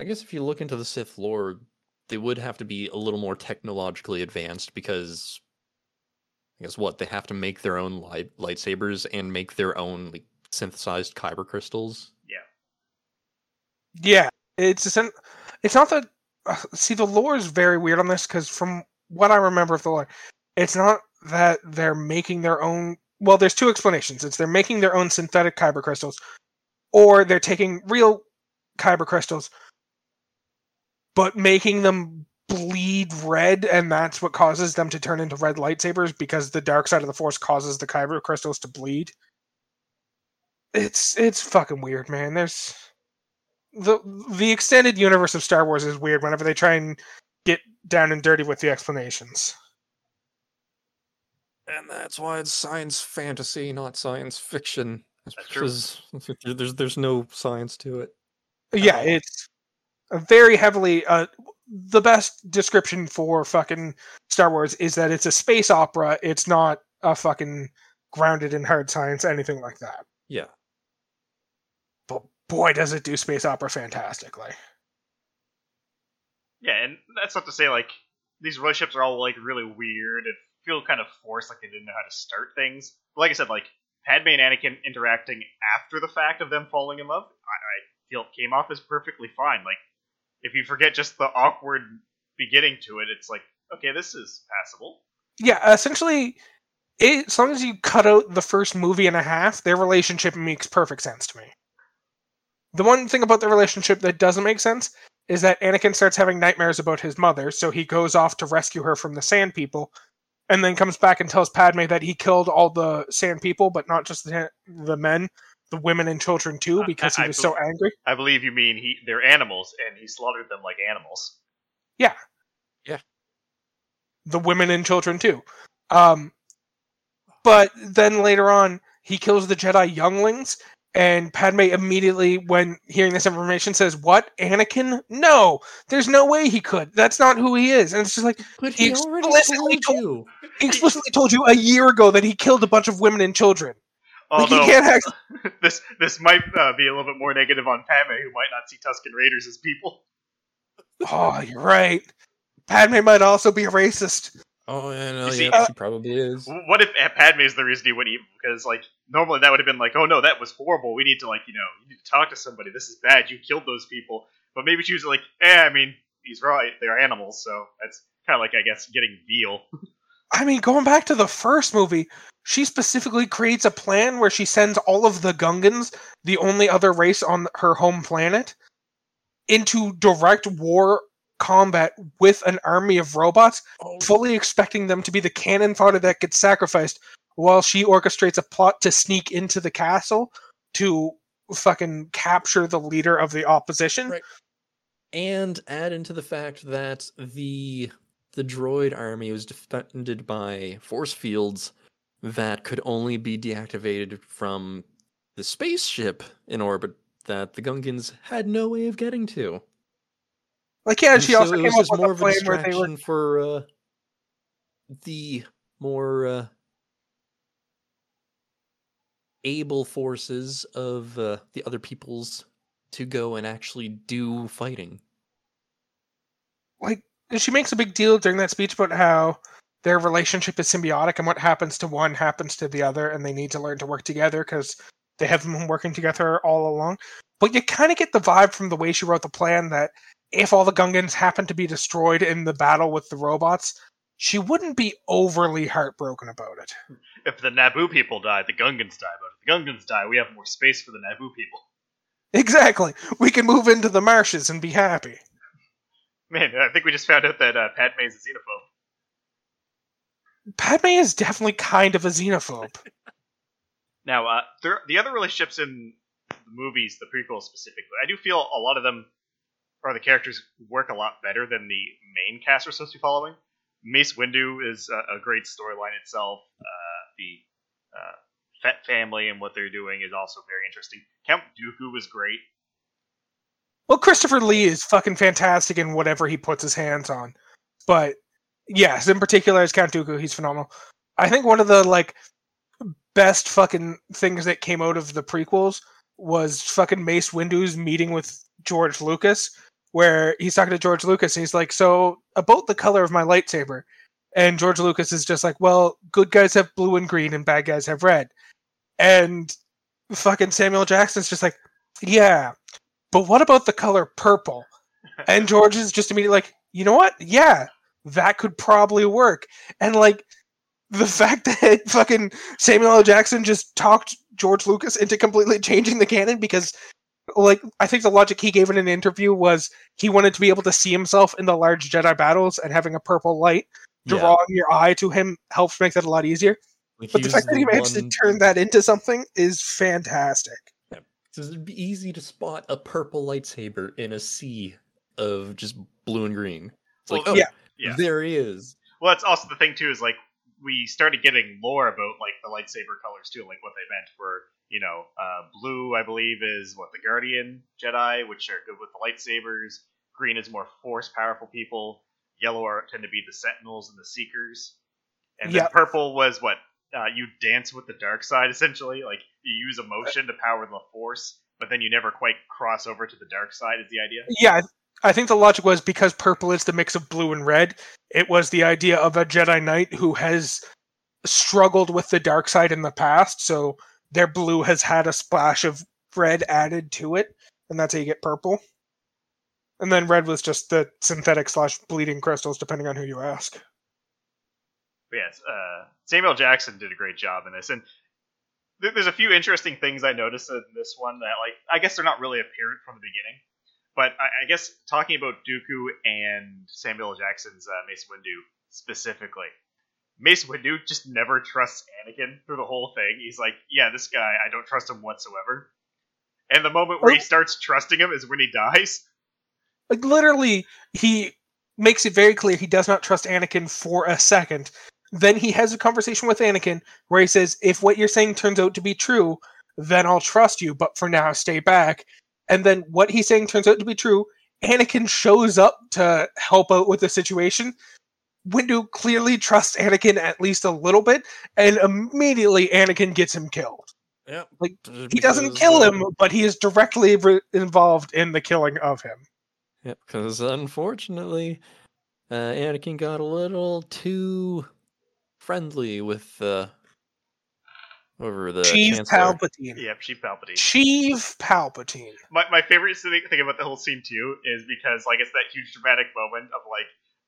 I guess if you look into the Sith lore, they would have to be a little more technologically advanced because, I guess what they have to make their own light lightsabers and make their own like synthesized kyber crystals. Yeah, Yeah, it's a, sen- it's not that. Uh, see, the lore is very weird on this because from what I remember of the lore, it's not that they're making their own. Well, there's two explanations. It's they're making their own synthetic kyber crystals, or they're taking real kyber crystals, but making them bleed red, and that's what causes them to turn into red lightsabers because the dark side of the force causes the kyber crystals to bleed. It's it's fucking weird, man. There's the the extended universe of Star Wars is weird whenever they try and get down and dirty with the explanations. And that's why it's science fantasy, not science fiction. That's true. because there's there's no science to it. Yeah, it's very heavily uh the best description for fucking Star Wars is that it's a space opera. It's not a fucking grounded in hard science, anything like that. Yeah. But boy, does it do space opera fantastically. Yeah, and that's not to say like these relationships are all like really weird and feel kind of forced, like they didn't know how to start things. But like I said, like Padme and Anakin interacting after the fact of them falling in love, I, I feel came off as perfectly fine. Like if you forget just the awkward beginning to it, it's like okay, this is passable. Yeah, essentially, it, as long as you cut out the first movie and a half, their relationship makes perfect sense to me. The one thing about their relationship that doesn't make sense is that Anakin starts having nightmares about his mother, so he goes off to rescue her from the Sand People, and then comes back and tells Padme that he killed all the Sand People, but not just the, the men, the women and children too, because I- he I was so angry. I believe you mean he they're animals and he slaughtered them like animals. Yeah. Yeah. The women and children too. Um, but then later on, he kills the Jedi younglings, and Padme immediately, when hearing this information, says, "What, Anakin? No, there's no way he could. That's not who he is." And it's just like But He explicitly told you. he explicitly told you a year ago that he killed a bunch of women and children. Like, Although he can't act- this this might uh, be a little bit more negative on Padme, who might not see Tusken Raiders as people. Oh, you're right. Padme might also be a racist. Oh, yeah, no, You see, yeah, uh, she probably is. What if Padme is the reason he went evil? Because like normally that would have been like, oh no, that was horrible. We need to like you know you need to talk to somebody. This is bad. You killed those people. But maybe she was like, eh, I mean, he's right. They're animals, so that's kind of like I guess getting veal. I mean, going back to the first movie, she specifically creates a plan where she sends all of the Gungans, the only other race on her home planet, into direct war combat with an army of robots, Oh, fully expecting them to be the cannon fodder that gets sacrificed, while she orchestrates a plot to sneak into the castle to fucking capture the leader of the opposition. Right. and add into the fact that the the droid army was defended by force fields that could only be deactivated from the spaceship in orbit that the Gungans had no way of getting to. Like yeah, And she so also came was up with more a plan where they were for uh, the more uh, able forces of uh, the other peoples to go and actually do fighting. like she makes a big deal during that speech about how their relationship is symbiotic and what happens to one happens to the other and they need to learn to work together because they haven't been working together all along but you kind of get the vibe from the way she wrote the plan that if all the gungans happen to be destroyed in the battle with the robots she wouldn't be overly heartbroken about it If the Naboo people die, the Gungans die. But if the Gungans die, we have more space for the Naboo people. exactly we can move into the marshes and be happy Man, I think we just found out that uh, Padme is a xenophobe. Padme is definitely kind of a xenophobe Now, uh, there, the other relationships in the movies, the prequels specifically, I do feel a lot of them, or the characters, work a lot better than the main cast we're supposed to be following. Mace Windu is a, a great storyline itself. Uh, the uh, Fett family and what they're doing is also very interesting. Count Dooku was great. Well, Christopher Lee is fucking fantastic in whatever he puts his hands on. But yes, in particular as Count Dooku, he's phenomenal. I think one of the like best fucking things that came out of the prequels was fucking Mace Windu's meeting with George Lucas, where he's talking to George Lucas and he's like, So about the color of my lightsaber. And George Lucas is just like, Well, good guys have blue and green and bad guys have red. And fucking Samuel Jackson's just like, Yeah, but what about the color purple? And George is just immediately like, you know what? Yeah, that could probably work. And like the fact that fucking Samuel L. Jackson just talked George Lucas into completely changing the canon because like I think the logic he gave in an interview was he wanted to be able to see himself in the large Jedi battles and having a purple light drawing your eye to him helps make that a lot easier. Like, But the he's fact that he managed one- to turn that into something is fantastic. So it'd be easy to spot a purple lightsaber in a sea of just blue and green. It's like, Well, oh, yeah. Yeah. there he is. Well, that's also the thing too. Is like we started getting lore about like the lightsaber colors too, like what they meant for you know, uh, blue I believe is what the Guardian Jedi, which are good with the lightsabers. Green is more force powerful people. Yellow are tend to be the Sentinels and the Seekers. And then Yep. purple was what uh, you dance with the dark side essentially. Like you use emotion to power the force, but then you never quite cross over to the dark side. Is the idea? Yeah, I think the logic was because purple is the mix of blue and red. It was the idea of a Jedi Knight who has struggled with the dark side in the past, so their blue has had a splash of red added to it, and that's how you get purple. And then red was just the synthetic slash bleeding crystals, depending on who you ask. Yes, uh, Samuel Jackson did a great job in this, and there's a few interesting things I noticed in this one that, like, I guess they're not really apparent from the beginning, but I, I guess talking about Dooku and Samuel Jackson's uh, Mace Windu specifically, Mace Windu just never trusts Anakin through the whole thing. He's like, yeah, this guy, I don't trust him whatsoever. And the moment where he starts trusting him is when he dies. Like literally, he makes it very clear he does not trust Anakin for a second. Then he has a conversation with Anakin where he says, "If what you're saying turns out to be true, then I'll trust you. But for now, stay back." And then what he's saying turns out to be true. Anakin shows up to help out with the situation. Windu clearly trusts Anakin at least a little bit, and immediately Anakin gets him killed. Yeah, Like, He doesn't kill him, but he is directly re- involved in the killing of him. Yeah, because unfortunately, uh, Anakin got a little too friendly with uh, over the Chief Chancellor. Palpatine. Yep, Sheev Palpatine. Sheev Palpatine. my, my favorite thing, thing about the whole scene too is because like it's that huge dramatic moment of like,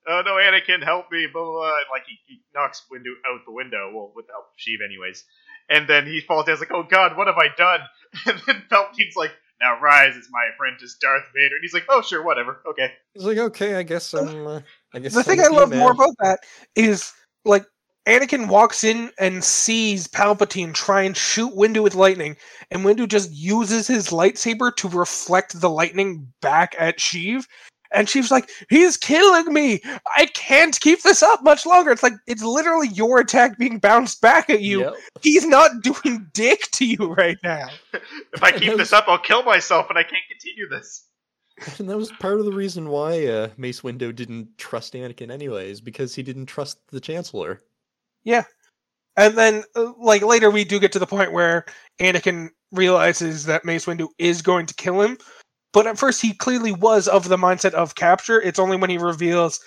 oh no, Anakin, help me, blah blah, blah. and like he, he knocks Windu out the window, well with the help of Sheev anyways, and then he falls down, he's like, oh god, what have I done? And then Palpatine's like, now rise as my apprentice Darth Vader, and he's like, oh sure, whatever, okay. He's like, okay, I guess I'm. Uh, I guess The I'm thing I love now." more about that is like Anakin walks in and sees Palpatine try and shoot Windu with lightning, and Windu just uses his lightsaber to reflect the lightning back at Sheev. And Sheev's like, he's killing me. I can't keep this up much longer. It's like it's literally your attack being bounced back at you. Yep. He's not doing dick to you right now. if I keep this up, I'll kill myself, and I can't continue this. And that was part of the reason why uh, Mace Windu didn't trust Anakin, anyways, because he didn't trust the Chancellor. And then, uh, like later, we do get to the point where Anakin realizes that Mace Windu is going to kill him. But at first, he clearly was of the mindset of capture. It's only when he reveals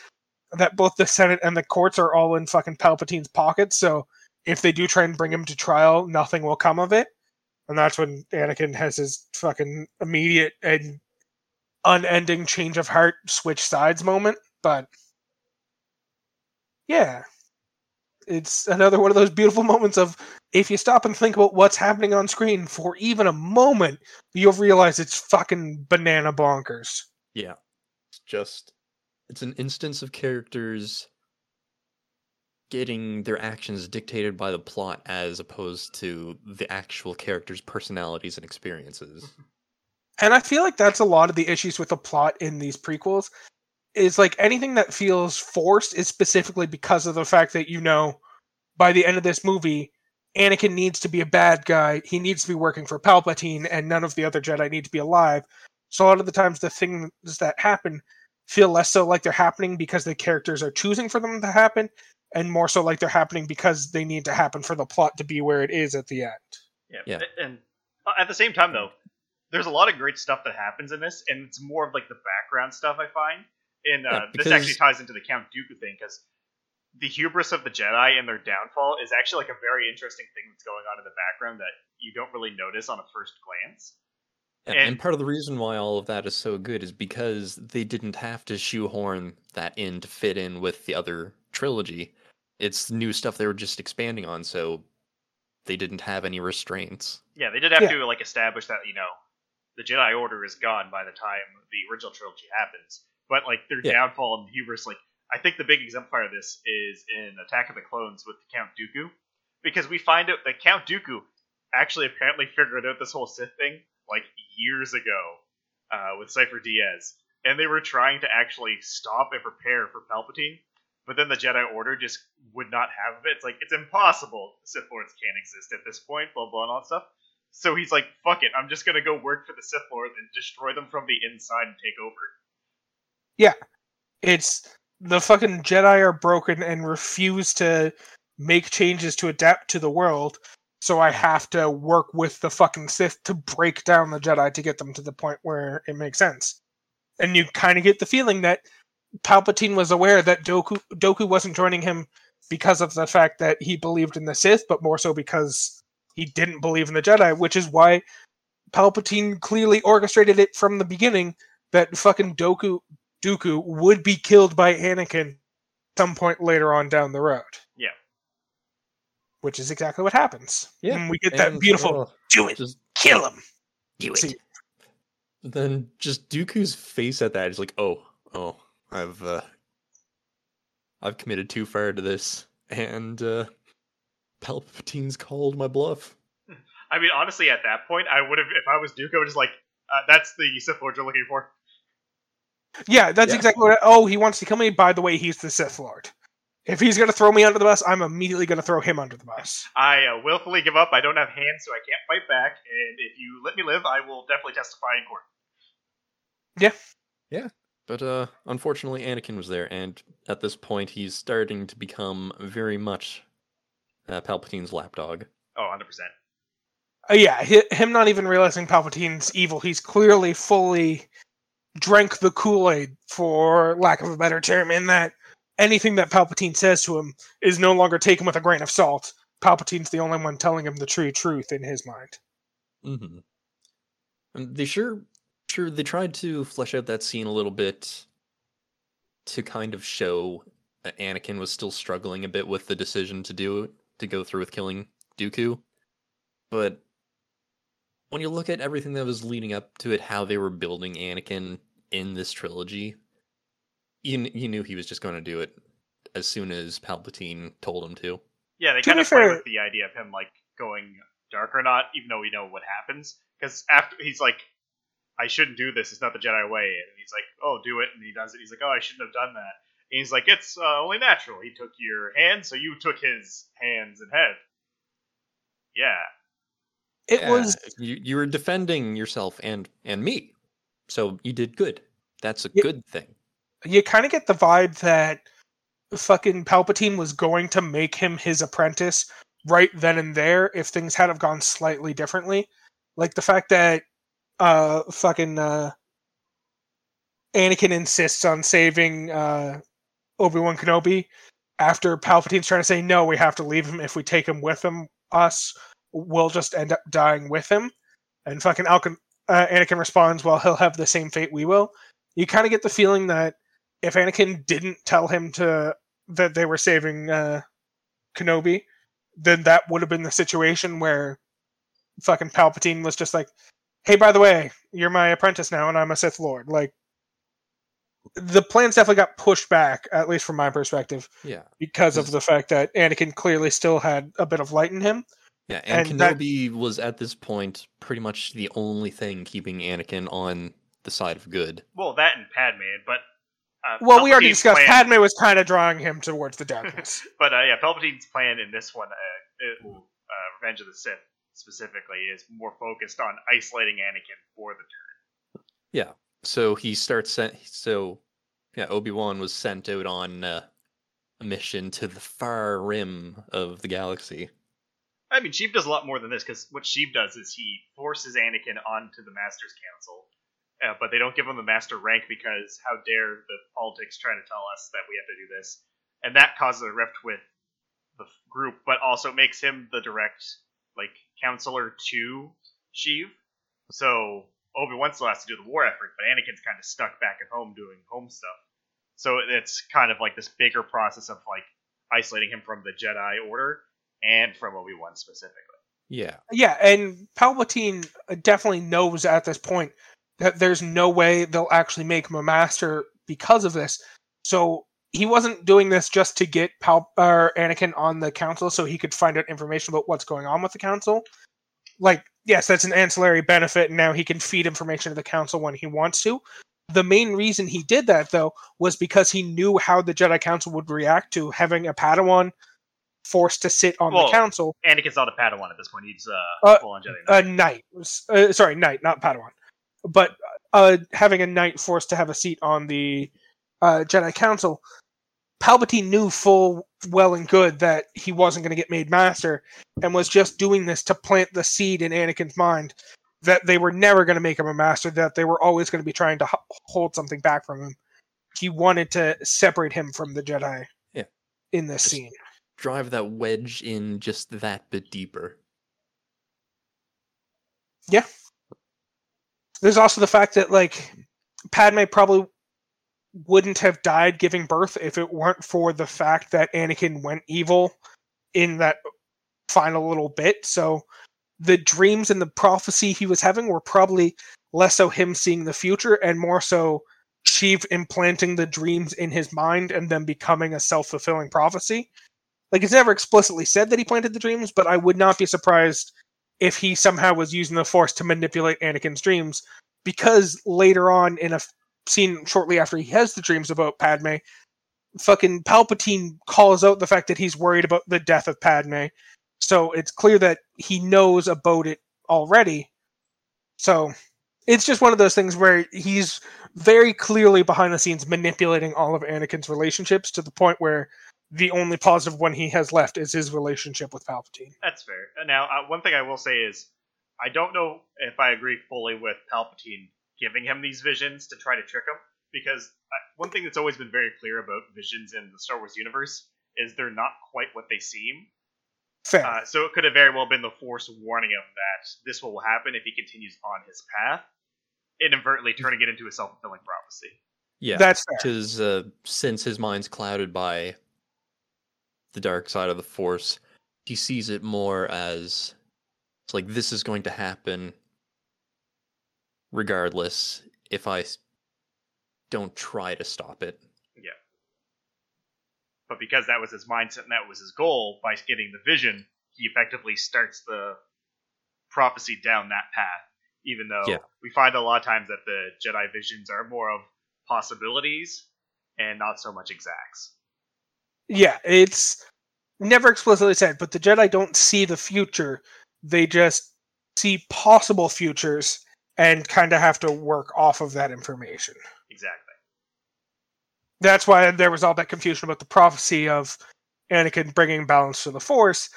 that both the Senate and the courts are all in fucking Palpatine's pockets. So if they do try and bring him to trial, nothing will come of it. And that's when Anakin has his fucking immediate and unending change of heart, switch sides moment. But yeah, it's another one of those beautiful moments of if you stop and think about what's happening on screen for even a moment, you'll realize it's fucking banana bonkers. Yeah. It's just it's an instance of characters getting their actions dictated by the plot as opposed to the actual characters' personalities and experiences. And I feel like that's a lot of the issues with the plot in these prequels. Is like anything that feels forced is specifically because of the fact that you know by the end of this movie, Anakin needs to be a bad guy. He needs to be working for Palpatine, and none of the other Jedi need to be alive. So a lot of the times, the things that happen feel less so like they're happening because the characters are choosing for them to happen, and more so like they're happening because they need to happen for the plot to be where it is at the end. Yeah. Yeah. And uh, at the same time, though, there's a lot of great stuff that happens in this, and it's more of like the background stuff I find. And uh, Yeah, this actually ties into the Count Dooku thing because the hubris of the Jedi and their downfall is actually like a very interesting thing that's going on in the background that you don't really notice on a first glance. Yeah, And- and part of the reason why all of that is so good is because they didn't have to shoehorn that in to fit in with the other trilogy. It's new stuff they were just expanding on, so they didn't have any restraints. Yeah, they did have Yeah. to like establish that you know the Jedi Order is gone by the time the original trilogy happens. But like their Yeah. downfall and hubris, like I think the big exemplar of this is in Attack of the Clones with Count Dooku, because we find out that Count Dooku actually apparently figured out this whole Sith thing like years ago uh, with Sifo-Dyas, and they were trying to actually stop and prepare for Palpatine. But then the Jedi Order just would not have it. It's like it's impossible. Sith Lords can't exist at this point. Blah blah and all that stuff. So he's like, "Fuck it, I'm just gonna go work for the Sith Lords and destroy them from the inside and take over." It's the fucking Jedi are broken and refuse to make changes to adapt to the world. So I have to work with the fucking Sith to break down the Jedi to get them to the point where it makes sense. And you kind of get the feeling that Palpatine was aware that Dooku Dooku wasn't joining him because of the fact that he believed in the Sith, but more so because he didn't believe in the Jedi, which is why Palpatine clearly orchestrated it from the beginning that fucking Dooku Dooku would be killed by Anakin some point later on down the road. Yeah. Which is exactly what happens. Yeah, And we get that And, beautiful uh, do it, just kill him. do See- Then just Dooku's face at that is like, oh, oh, I've uh I've committed too far to this, and uh Palpatine's called my bluff. I mean, honestly, at that point, I would have, if I was Dooku, I would just like, uh, "That's the Sith Lord you're looking for." Yeah, that's Yeah. exactly what. I, oh, he wants to kill me. By the way, he's the Sith Lord. If he's gonna throw me under the bus, I'm immediately gonna throw him under the bus. I uh, willfully give up. I don't have hands, so I can't fight back. And if you let me live, I will definitely testify in court. Yeah. Yeah. But uh unfortunately Anakin was there, and at this point he's starting to become very much uh, Palpatine's lapdog. Oh, 100 percent. Uh, yeah, hi- him not even realizing Palpatine's evil. He's clearly fully drank the Kool Aid, for lack of a better term, in that anything that Palpatine says to him is no longer taken with a grain of salt. Palpatine's the only one telling him the true truth in his mind. Mm-hmm. They sure, sure, they tried to flesh out that scene a little bit to kind of show that Anakin was still struggling a bit with the decision to do to go through with killing Dooku. But when you look at everything that was leading up to it, how they were building Anakin in this trilogy, you you knew he was just going to do it as soon as Palpatine told him to. Yeah, they To kind be of play with the idea of him like going dark or not, even though we know what happens. Because after he's like, "I shouldn't do this. It's not the Jedi way," and he's like, "Oh, do it," and he does it. He's like, "Oh, I shouldn't have done that." And he's like, "It's uh, only natural. He took your hand, so you took his hands and head." Yeah, It Yeah, was you you were defending yourself and and me, so you did good. That's a Yeah. good thing. you kind of get the vibe that fucking Palpatine was going to make him his apprentice right then and there if things had have gone slightly differently. Like the fact that uh fucking uh Anakin insists on saving uh Obi-Wan Kenobi after Palpatine's trying to say no, we have to leave him if we take him with him us we'll just end up dying with him. And fucking Alkin, uh, Anakin responds, well, he'll have the same fate we will. You kind of get the feeling that if Anakin didn't tell him to that they were saving uh, Kenobi, then that would have been the situation where fucking Palpatine was just like, "Hey, by the way, you're my apprentice now, and I'm a Sith Lord." Like, the plans definitely got pushed back, at least from my perspective, Yeah, because of the fact that Anakin clearly still had a bit of light in him. Yeah. And, And that- Kenobi was at this point pretty much the only thing keeping Anakin on the side of good. well, that and Padme, but uh, Well, we already discussed plan- Padme was kind of drawing him towards the darkness. But uh, yeah, Palpatine's plan in this one, uh, it, uh, Revenge of the Sith specifically, is more focused on isolating Anakin for the turn. Yeah. So he starts sent. So yeah, Obi Wan was sent out on uh, a mission to the far rim of the galaxy. I mean, Sheev does a lot more than this because what Sheev does is he forces Anakin onto the Master's Council, uh, but they don't give him the Master rank because how dare the politics trying to tell us that we have to do this, and that causes a rift with the group, but also makes him the direct like counselor to Sheev. So Obi Wan still has to do the war effort, but Anakin's kind of stuck back at home doing home stuff. So it's kind of like this bigger process of like isolating him from the Jedi Order and from Obi Wan specifically. Yeah. Yeah, and Palpatine uh, definitely knows at this point that there's no way they'll actually make him a master because of this. So he wasn't doing this just to get Pal- or Anakin on the council so he could find out information about what's going on with the council. Like, yes, that's an ancillary benefit, and now he can feed information to the council when he wants to. The main reason he did that, though, was because he knew how the Jedi Council would react to having a Padawan forced to sit on Well, the council Anakin's not a Padawan at this point; he's uh, Uh, full on Jedi. a knight. Uh, sorry, knight, not Padawan. But uh, having a knight forced to have a seat on the uh, Jedi Council, Palpatine knew full well and good that he wasn't going to get made master, and was just doing this to plant the seed in Anakin's mind that they were never going to make him a master. That they were always going to be trying to h- hold something back from him. He wanted to separate him from the Jedi. Yeah. In this Just- scene. Drive that wedge in just that bit deeper. Yeah. There's also the fact that like Padme probably wouldn't have died giving birth if it weren't for the fact that Anakin went evil in that final little bit. So the dreams and the prophecy he was having were probably less so him seeing the future and more so Sheev implanting the dreams in his mind and then becoming a self-fulfilling prophecy. Like it's never explicitly said that he planted the dreams, but I would not be surprised if he somehow was using the force to manipulate Anakin's dreams because later on in a scene shortly after he has the dreams about Padme, fucking Palpatine calls out the fact that he's worried about the death of Padme. So it's clear that he knows about it already. So it's just one of those things where he's very clearly behind the scenes manipulating all of Anakin's relationships to the point where the only positive one he has left is his relationship with Palpatine. That's fair. Uh, Now, uh, one thing I will say is, I don't know if I agree fully with Palpatine giving him these visions to try to trick him, because uh, one thing that's always been very clear about visions in the Star Wars universe is they're not quite what they seem. Fair. Uh, so it could have very well been the Force warning him that this will happen if he continues on his path, inadvertently turning it into a self fulfilling prophecy. Yeah. That's because uh, since his mind's clouded by the dark side of the force he sees it more as it's like this is going to happen regardless if i don't try to stop it Yeah. but because that was his mindset and that was his goal, by getting the vision, he effectively starts the prophecy down that path. Even though Yeah. we find a lot of times that the Jedi visions are more of possibilities and not so much exacts. Yeah, it's never explicitly said, but the Jedi don't see the future. They just see possible futures and kind of have to work off of that information. Exactly. That's why there was all that confusion about the prophecy of Anakin bringing balance to the Force.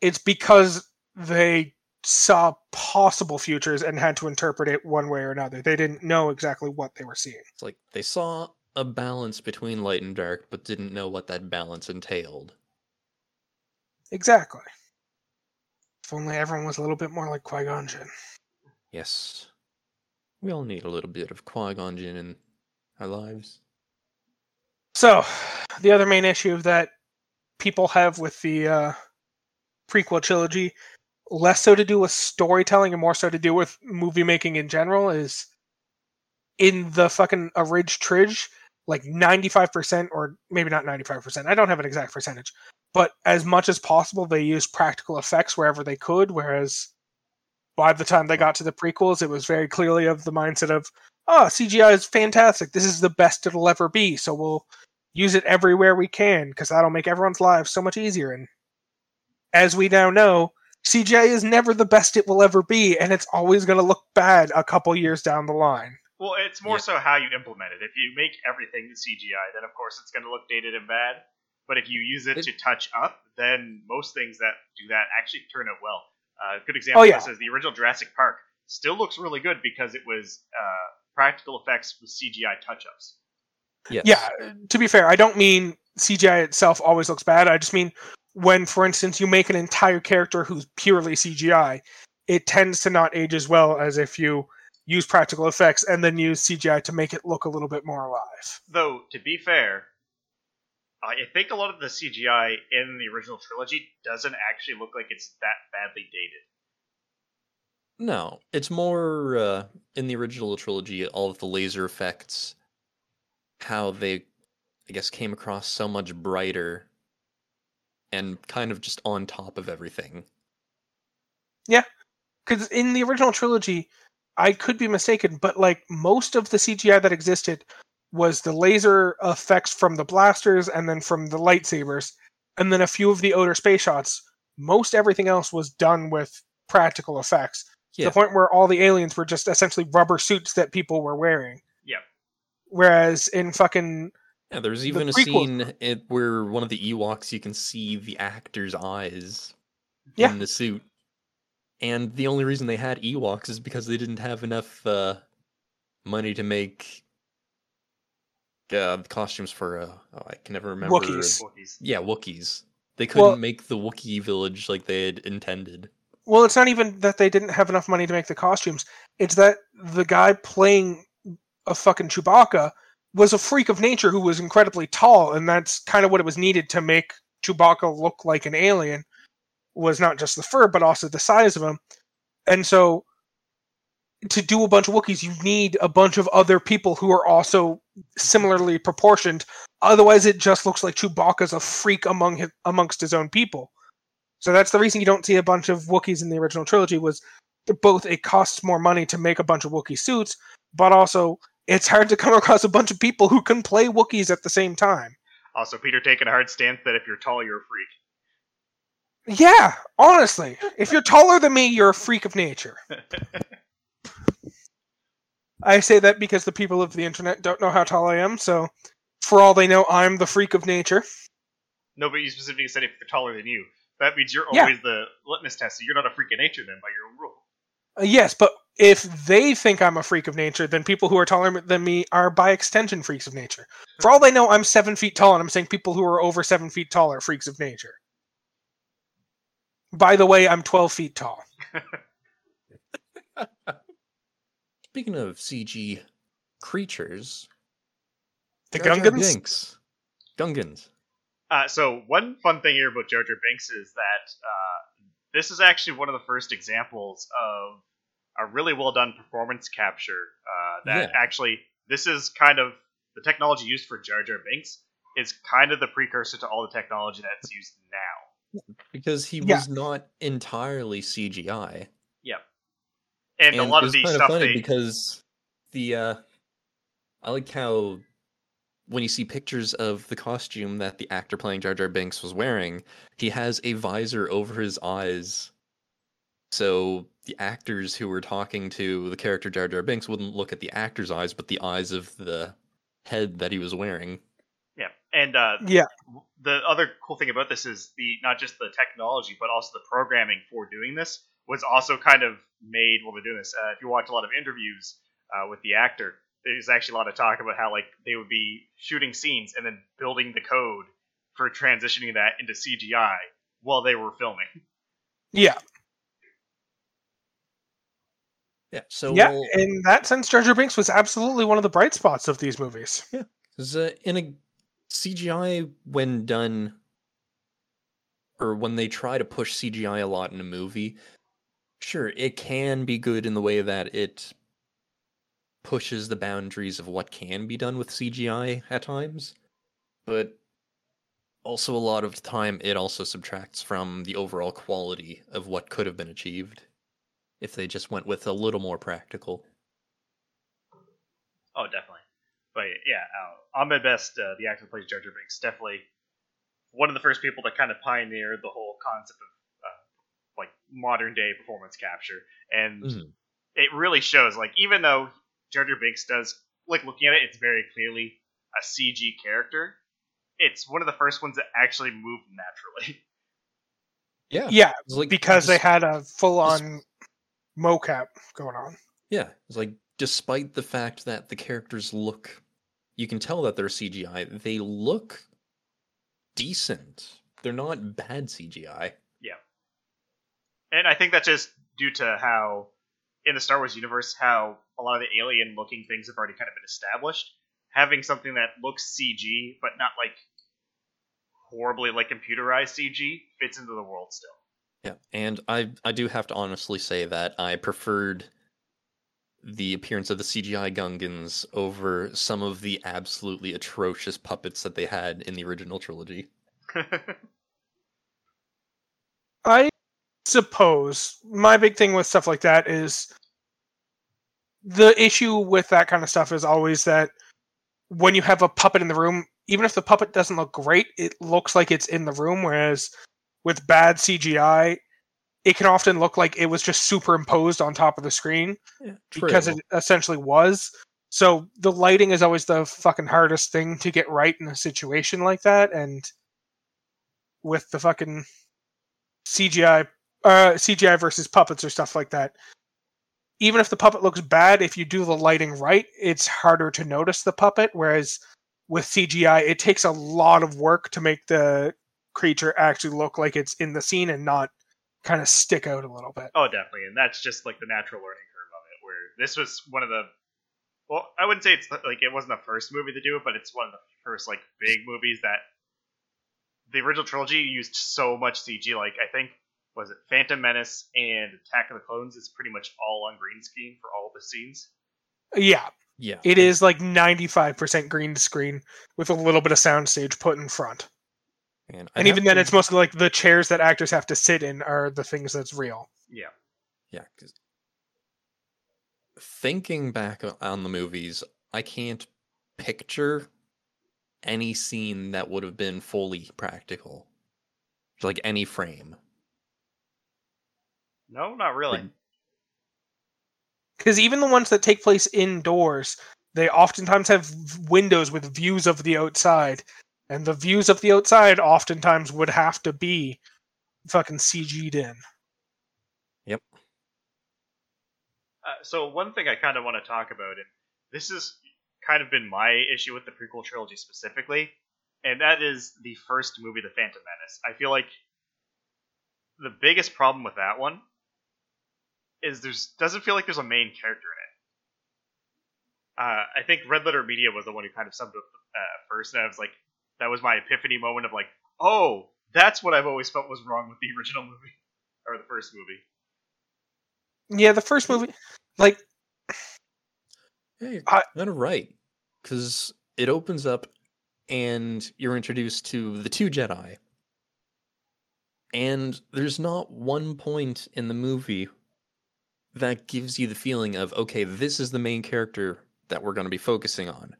It's because they saw possible futures and had to interpret it one way or another. They didn't know exactly what they were seeing. It's like they saw a balance between light and dark, but didn't know what that balance entailed. Exactly. If only everyone was a little bit more like Qui Gon Jinn. Yes. We all need a little bit of Qui Gon Jinn in our lives. So, the other main issue that people have with the uh, prequel trilogy, less so to do with storytelling and more so to do with movie making in general, is in the fucking Orig Tridge, like 95%, or maybe not 95%, I don't have an exact percentage, but as much as possible, they used practical effects wherever they could, whereas by the time they got to the prequels, it was very clearly of the mindset of, ah, oh, CGI is fantastic. This is the best it'll ever be. So we'll use it everywhere we can because that'll make everyone's lives so much easier. And as we now know, CGI is never the best it will ever be, and it's always going to look bad a couple years down the line. Well, it's more Yeah. so how you implement it. If you make everything CGI, then of course it's going to look dated and bad. But if you use it It- to touch up, then most things that do that actually turn out well. Uh, a good example Oh, yeah. of this is the original Jurassic Park. Still looks really good because it was uh, practical effects with CGI touch-ups. Yes. Yeah, to be fair, I don't mean CGI itself always looks bad. I just mean when, for instance, you make an entire character who's purely CGI, it tends to not age as well as if you use practical effects and then use CGI to make it look a little bit more alive. Though, to be fair, I think a lot of the CGI in the original trilogy doesn't actually look like it's that badly dated. No, it's more uh, in the original trilogy, all of the laser effects, how they, I guess, came across so much brighter and kind of just on top of everything. Yeah, because in the original trilogy, I could be mistaken, but like most of the CGI that existed was the laser effects from the blasters and then from the lightsabers, and then a few of the outer space shots. Most everything else was done with practical effects. To the point where all the aliens were just essentially rubber suits that people were wearing. Yep. Whereas in fucking Yeah, there's even a prequels- scene it, where one of the Ewoks you can see the actor's eyes Yeah. in the suit. And the only reason they had Ewoks is because they didn't have enough uh, money to make uh, costumes for uh, oh, I can never remember. Wookiees. Wookiees. Yeah, Wookiees. They couldn't Well- make the Wookiee village like they had intended. Well, it's not even that they didn't have enough money to make the costumes. It's that the guy playing a fucking Chewbacca was a freak of nature who was incredibly tall, and that's kind of what it was needed to make Chewbacca look like an alien. Was not just the fur, but also the size of them. And so, to do a bunch of Wookiees, you need a bunch of other people who are also similarly proportioned. Otherwise, it just looks like Chewbacca's a freak among his, amongst his own people. So that's the reason you don't see a bunch of Wookiees in the original trilogy was both it costs more money to make a bunch of Wookiee suits, but also it's hard to come across a bunch of people who can play Wookiees at the same time. Also, Peter taking a hard stance that if you're tall, you're a freak. Yeah, honestly, if you're taller than me, you're a freak of nature. I say that because the people of the internet don't know how tall I am, so for all they know, I'm the freak of nature. No, but you specifically said if they're taller than you. That means you're Yeah. always the litmus test. So you're not a freak of nature then, by your own rule. Uh, yes, but if they think I'm a freak of nature, then people who are taller than me are by extension freaks of nature. For all they know, I'm seven feet tall, and I'm saying people who are over seven feet tall are freaks of nature. By the way, I'm 12 feet tall. Speaking of CG creatures, The Jar Jar Gungans? Binks. Gungans. Uh, so one fun thing here about Jar Jar Binks is that uh, this is actually one of the first examples of a really well done performance capture. Uh, that Yeah. actually, this is kind of the technology used for Jar Jar Binks is kind of the precursor to all the technology that's used now. Because he Yeah. was not entirely CGI. Yep. And, a lot of was the kinda stuff funny they because the uh I like how when you see pictures of the costume that the actor playing Jar Jar Binks was wearing, he has a visor over his eyes. So the actors who were talking to the character Jar Jar Binks wouldn't look at the actor's eyes, but the eyes of the head that he was wearing. Yeah. And uh, Yeah. the other cool thing about this is the not just the technology, but also the programming for doing this was also kind of made while they're doing this. Uh, if you watch a lot of interviews uh, with the actor, there's actually a lot of talk about how like they would be shooting scenes and then building the code for transitioning that into CGI while they were filming. Yeah, Yeah. So yeah. we'll- In that sense, Jar Jar Binks was absolutely one of the bright spots of these movies. 'Cause, uh, in a CGI, when done, or when they try to push CGI a lot in a movie, sure, it can be good in the way that it pushes the boundaries of what can be done with CGI at times, but also a lot of time it also subtracts from the overall quality of what could have been achieved if they just went with a little more practical. Oh, definitely. But yeah, uh, Ahmed Best, uh, the actor who plays Jar Jar Binks, definitely one of the first people to kind of pioneer the whole concept of uh, like modern day performance capture, and Mhm. it really shows. Like even though Jar Jar Binks does, like looking at it, it's very clearly a CG character. It's one of the first ones that actually moved naturally. Yeah, Yeah, like because they had a full-on mocap going on. Yeah, it's like despite the fact that the characters look, you can tell that they're CGI. They look decent. They're not bad CGI. Yeah. And I think that's just due to how, in the Star Wars universe, how a lot of the alien looking things have already kind of been established. Having something that looks CG, but not like horribly like computerized CG, fits into the world still. Yeah, and I I do have to honestly say that I preferred the appearance of the CGI Gungans over some of the absolutely atrocious puppets that they had in the original trilogy. I suppose my big thing with stuff like that is the issue with that kind of stuff is always that when you have a puppet in the room, even if the puppet doesn't look great, it looks like it's in the room. Whereas with bad CGI, it can often look like it was just superimposed on top of the screen because it essentially was. So the lighting is always the fucking hardest thing to get right in a situation like that, and with the fucking CGI, uh, CGI versus puppets or stuff like that. Even if the puppet looks bad, if you do the lighting right, it's harder to notice the puppet. Whereas with CGI, it takes a lot of work to make the creature actually look like it's in the scene and not kind of stick out a little bit. oh, definitely, and that's just like the natural learning curve of it. Where this was one of the, well, I wouldn't say it's like it wasn't the first movie to do it, but it's one of the first like big movies that the original trilogy used so much CG. Like I think was it Phantom Menace and Attack of the Clones is pretty much all on green screen for all the scenes. Yeah, Yeah, it is like 95% green screen with a little bit of soundstage put in front. And, and even have then, to- it's mostly like the chairs that actors have to sit in are the things that's real. Yeah. Yeah, 'cause thinking back on the movies, I can't picture any scene that would have been fully practical, like any frame. No, not really. Because even the ones that take place indoors, they oftentimes have v- windows with views of the outside, and the views of the outside oftentimes would have to be fucking CG'd in. Yep. Uh, so one thing I kind of want to talk about, and this has kind of been my issue with the prequel trilogy specifically, and that is the first movie, The Phantom Menace. I feel like the biggest problem with that one is there's doesn't feel like there's a main character in it. Uh, I think Red Letter Media was the one who kind of summed it up uh, first, and I was like, that was my epiphany moment of like, oh, that's what I've always felt was wrong with the original movie or the first movie. Yeah, the first movie, like, Yeah, you're I- kind of right, because it opens up and you're introduced to the two Jedi. And there's not one point in the movie that gives you the feeling of, okay, this is the main character that we're going to be focusing on.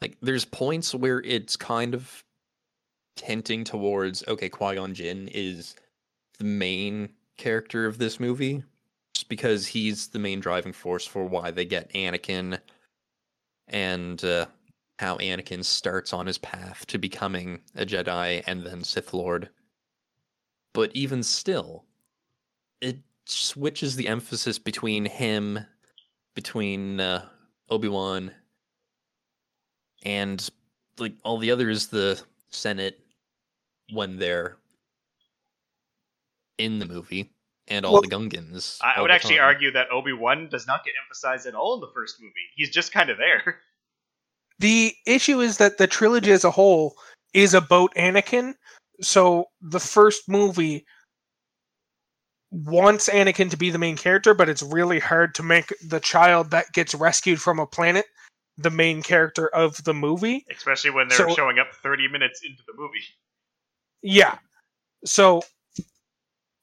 Like, there's points where it's kind of hinting towards, okay, Qui Gon Jinn is the main character of this movie, just because he's the main driving force for why they get Anakin and uh, how Anakin starts on his path to becoming a Jedi and then Sith Lord. But even still, it switches the emphasis between him, between uh, Obi Wan, and like all the others, the Senate, when they're in the movie, and all Well, the Gungans. I, I would actually time. argue that Obi Wan does not get emphasized at all in the first movie. He's just kind of there. The issue is that the trilogy as a whole is about Anakin. So the first movie wants Anakin to be the main character, but it's really hard to make the child that gets rescued from a planet the main character of the movie. Especially when they're So- showing up 30 minutes into the movie. Yeah. So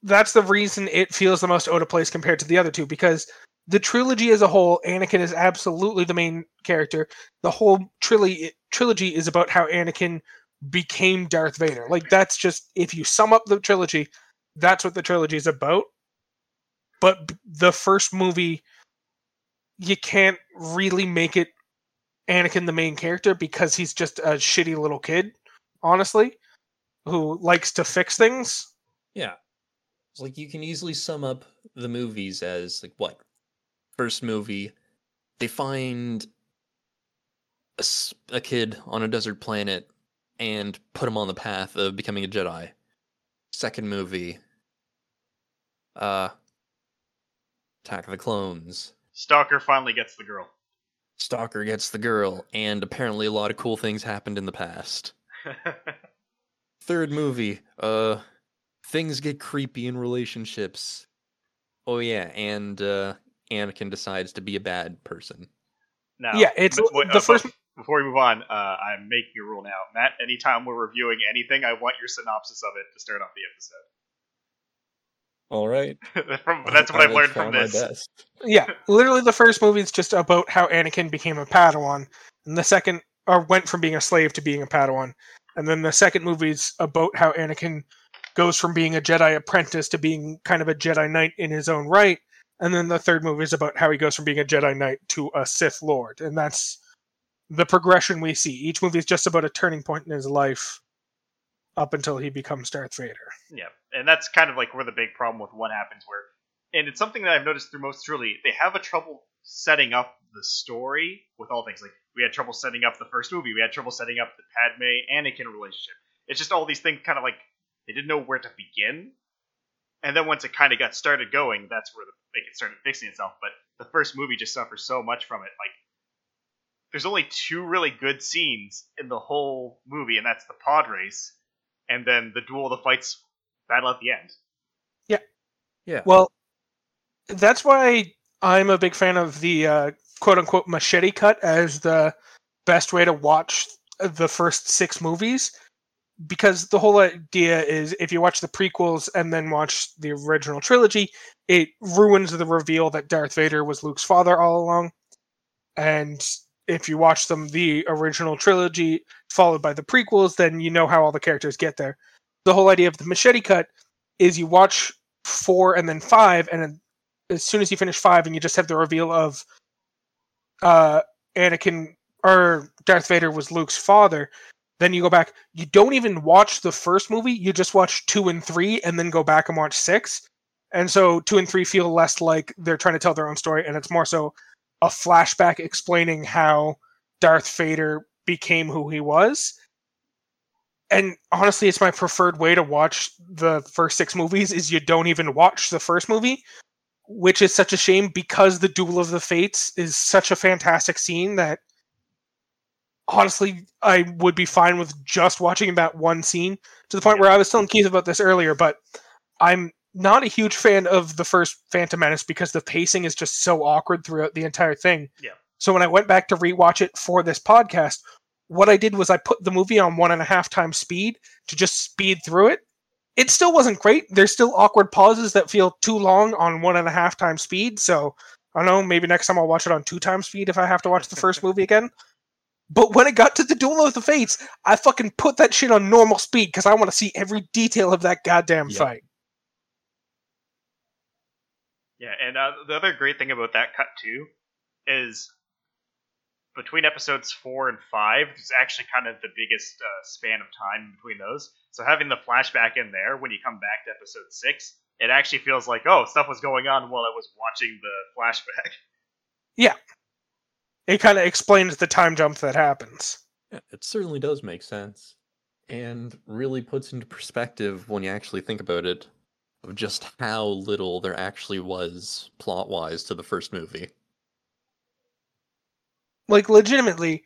that's the reason it feels the most out of place compared to the other two because the trilogy as a whole, Anakin is absolutely the main character. The whole trilogy trilogy is about how Anakin became Darth Vader. Like that's just if you sum up the trilogy, that's what the trilogy is about. But the first movie you can't really make it Anakin the main character because he's just a shitty little kid, honestly who likes to fix things. Yeah. It's like you can easily sum up the movies as like what? First movie, they find a kid on a desert planet and put him on the path of becoming a Jedi. Second movie, uh, Attack of the Clones. Stalker finally gets the girl. Stalker gets the girl, and apparently a lot of cool things happened in the past. Third movie, uh, things get creepy in relationships. Oh yeah, and uh, Anakin decides to be a bad person. now, yeah, it's but wait, the uh, first. Before we move on, uh, I'm making a rule now. Matt, anytime we're reviewing anything, I want your synopsis of it to start off the All right, episode. from, that's what I've learned from this. best. Yeah, literally the first movie is just about how Anakin became a Padawan, and the second, or went from being a slave to being a Padawan, and then the second movie is about how Anakin goes from being a Jedi apprentice to being kind of a Jedi Knight in his own right, and then the third movie is about how he goes from being a Jedi Knight to a Sith Lord, and that's the progression we see. Each movie is just about a turning point in his life, up until he becomes Darth Vader. Yeah, and that's kind of like where the big problem with what happens. Where, and it's something that I've noticed through most truly, they have a trouble setting up the story with all things. Like we had trouble setting up the first movie, we had trouble setting up the Padme Anakin relationship. It's just all these things, kind of like they didn't know where to begin. And then once it kind of got started going, that's where the, like it started fixing itself. But the first movie just suffers so much from it. Like there's only two really good scenes in the whole movie, and that's the pod race, and then the duel, the fights, battle at the end. Yeah. Yeah. Well, that's why I'm a big fan of the uh, quote unquote machete cut as the best way to watch the first six movies. Because the whole idea is if you watch the prequels and then watch the original trilogy, it ruins the reveal that Darth Vader was Luke's father all along. And if you watch them, the original trilogy followed by the prequels, then you know how all the characters get there. The whole idea of the machete cut is you watch four and then five, and then as soon as you finish five, and you just have the reveal of uh, Anakin or Darth Vader was Luke's father, then you go back. You don't even watch the first movie; you just watch two and three, and then go back and watch six. And so two and three feel less like they're trying to tell their own story, and it's more so a flashback explaining how Darth Vader became who he was. And honestly, it's my preferred way to watch the first six movies is you don't even watch the first movie, which is such a shame because the Duel of the Fates is such a fantastic scene that honestly I would be fine with just watching that one scene to the point where I was telling Keith about this earlier, but I'm not a huge fan of the first Phantom Menace because the pacing is just so awkward throughout the entire thing. Yeah. So when I went back to rewatch it for this podcast, what I did was I put the movie on one and a half times speed to just speed through it. It still wasn't great. There's still awkward pauses that feel too long on one and a half times speed. So I don't know, maybe next time I'll watch it on two times speed if I have to watch the first movie again. But when it got to the Duel of the Fates, I fucking put that shit on normal speed because I want to see every detail of that goddamn Yeah. fight. Yeah, and uh, the other great thing about that cut too is between episodes four and five, there's actually kind of the biggest uh, span of time between those. So having the flashback in there when you come back to episode six, it actually feels like oh, stuff was going on while I was watching the flashback. Yeah, it kind of explains the time jump that happens. Yeah, it certainly does make sense. And really puts into perspective when you actually think about it of just how little there actually was plot wise to the first movie. Like, legitimately,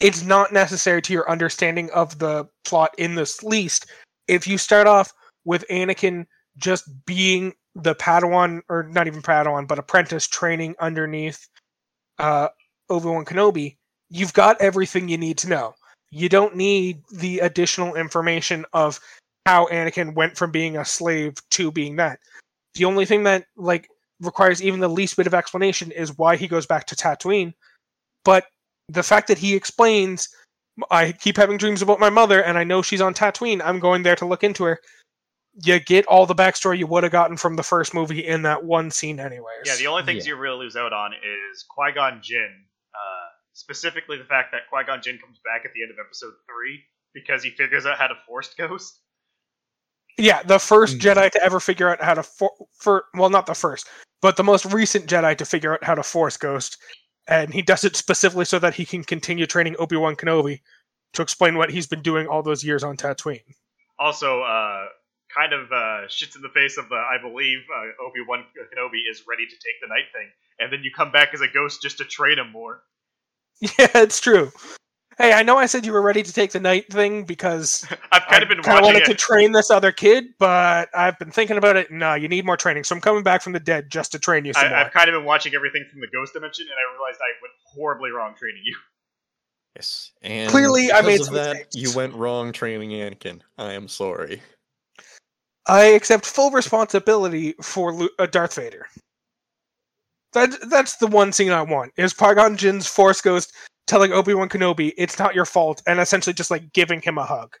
it's not necessary to your understanding of the plot in this least if you start off with Anakin just being the Padawan, or not even Padawan, but apprentice training underneath uh, Obi Wan Kenobi. You've got everything you need to know. You don't need the additional information of how Anakin went from being a slave to being that. The only thing that like requires even the least bit of explanation is why he goes back to Tatooine. But the fact that he explains, I keep having dreams about my mother, and I know she's on Tatooine. I'm going there to look into her. You get all the backstory you would have gotten from the first movie in that one scene, anyways. Yeah, the only things Yeah. you really lose out on is Qui Gon Jinn. Uh, specifically, the fact that Qui Gon Jinn comes back at the end of episode three because he figures out how to force ghost. Yeah, the first Mm. Jedi to ever figure out how to for, for well, not the first, but the most recent Jedi to figure out how to Force Ghost, and he does it specifically so that he can continue training Obi Wan Kenobi to explain what he's been doing all those years on Tatooine. Also, uh, kind of uh, shits in the face of the I believe uh, Obi Wan Kenobi is ready to take the knight thing, and then you come back as a ghost just to train him more. Yeah, it's true. Hey, I know I said you were ready to take the knight thing because I've kind of been kinda wanted it. to train this other kid, but I've been thinking about it. No, you need more training, so I'm coming back from the dead just to train you some I, more. I've kind of been watching everything from the ghost dimension, and I realized I went horribly wrong training you. Yes. And Clearly, I because made some that, mistakes. you went wrong training Anakin. I am sorry. I accept full responsibility for Lu- uh, Darth Vader. That that's the one scene I want is Qui-Gon Jinn's Force Ghost telling Obi Wan Kenobi it's not your fault, and essentially just like giving him a hug.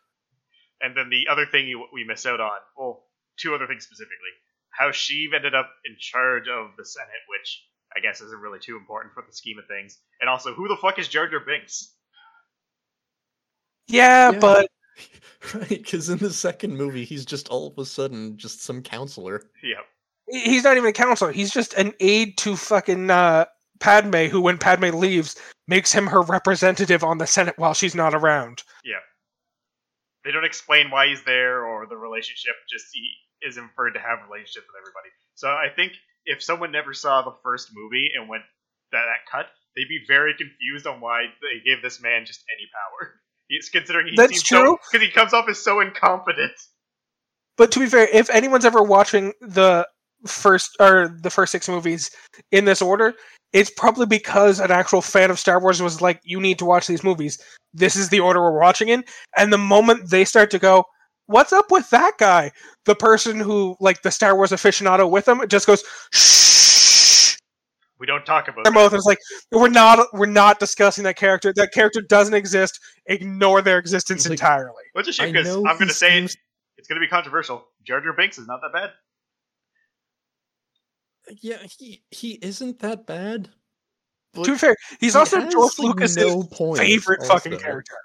And then the other thing you, we missed out on, well, two other things specifically, how Sheev ended up in charge of the Senate, which I guess isn't really too important for the scheme of things, and also who the fuck is Jar Jar Binks? Yeah, Yeah. but Right, because in the second movie, he's just all of a sudden just some counselor. Yep. he's not even a counselor. He's just an aide to fucking uh, Padme, who when Padme leaves makes him her representative on the Senate while she's not around. Yeah. They don't explain why he's there or the relationship, just he is inferred to have a relationship with everybody. So I think if someone never saw the first movie and went that, that cut, they'd be very confused on why they gave this man just any power. He's considering he That's seems true. because he comes off as so incompetent. But to be fair, if anyone's ever watching the first or the first six movies in this order, it's probably because an actual fan of Star Wars was like, "You need to watch these movies. This is the order we're watching in." And the moment they start to go, "What's up with that guy?" The person who, like the Star Wars aficionado with them, just goes, "Shh." We don't talk about Their that. mouth is like, "We're not, we're not discussing that character. That character doesn't exist. Ignore their existence like- entirely." Which is I shame because I'm going to say it, seems- it's going to be controversial. Jar Jar Binks is not that bad. Yeah, he he isn't that bad. But to be fair, he's he also George Lucas' no favorite fucking character.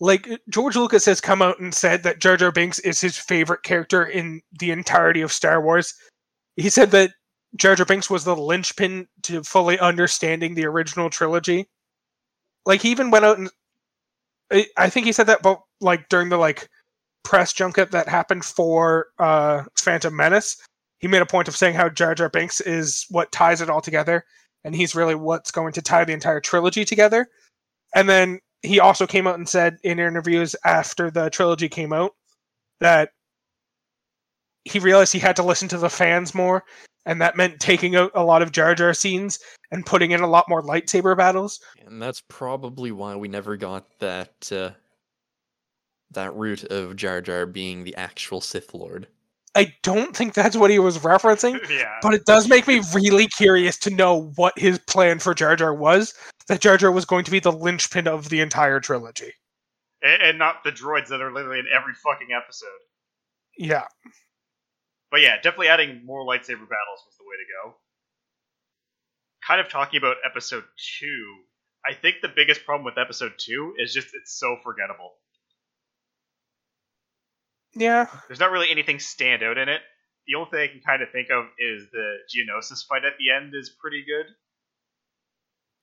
Like George Lucas has come out and said that Jar Jar Binks is his favorite character in the entirety of Star Wars. He said that Jar Jar Binks was the linchpin to fully understanding the original trilogy. Like he even went out and I- I think he said that but like during the like press junket that happened for uh Phantom Menace. He made a point of saying how Jar Jar Binks is what ties it all together and he's really what's going to tie the entire trilogy together. And then he also came out and said in interviews after the trilogy came out that he realized he had to listen to the fans more, and that meant taking out a lot of Jar Jar scenes and putting in a lot more lightsaber battles. And that's probably why we never got that uh, that route of Jar Jar being the actual Sith Lord. I don't think that's what he was referencing, yeah. but it does make me really curious to know what his plan for Jar Jar was. That Jar Jar was going to be the linchpin of the entire trilogy. and, and not the droids that are literally in every fucking episode. Yeah. But yeah, definitely adding more lightsaber battles was the way to go. Kind of talking about episode two, I think the biggest problem with episode two is just it's so forgettable. Yeah. There's not really anything stand out in it. The only thing I can kind of think of is the Geonosis fight at the end is pretty good.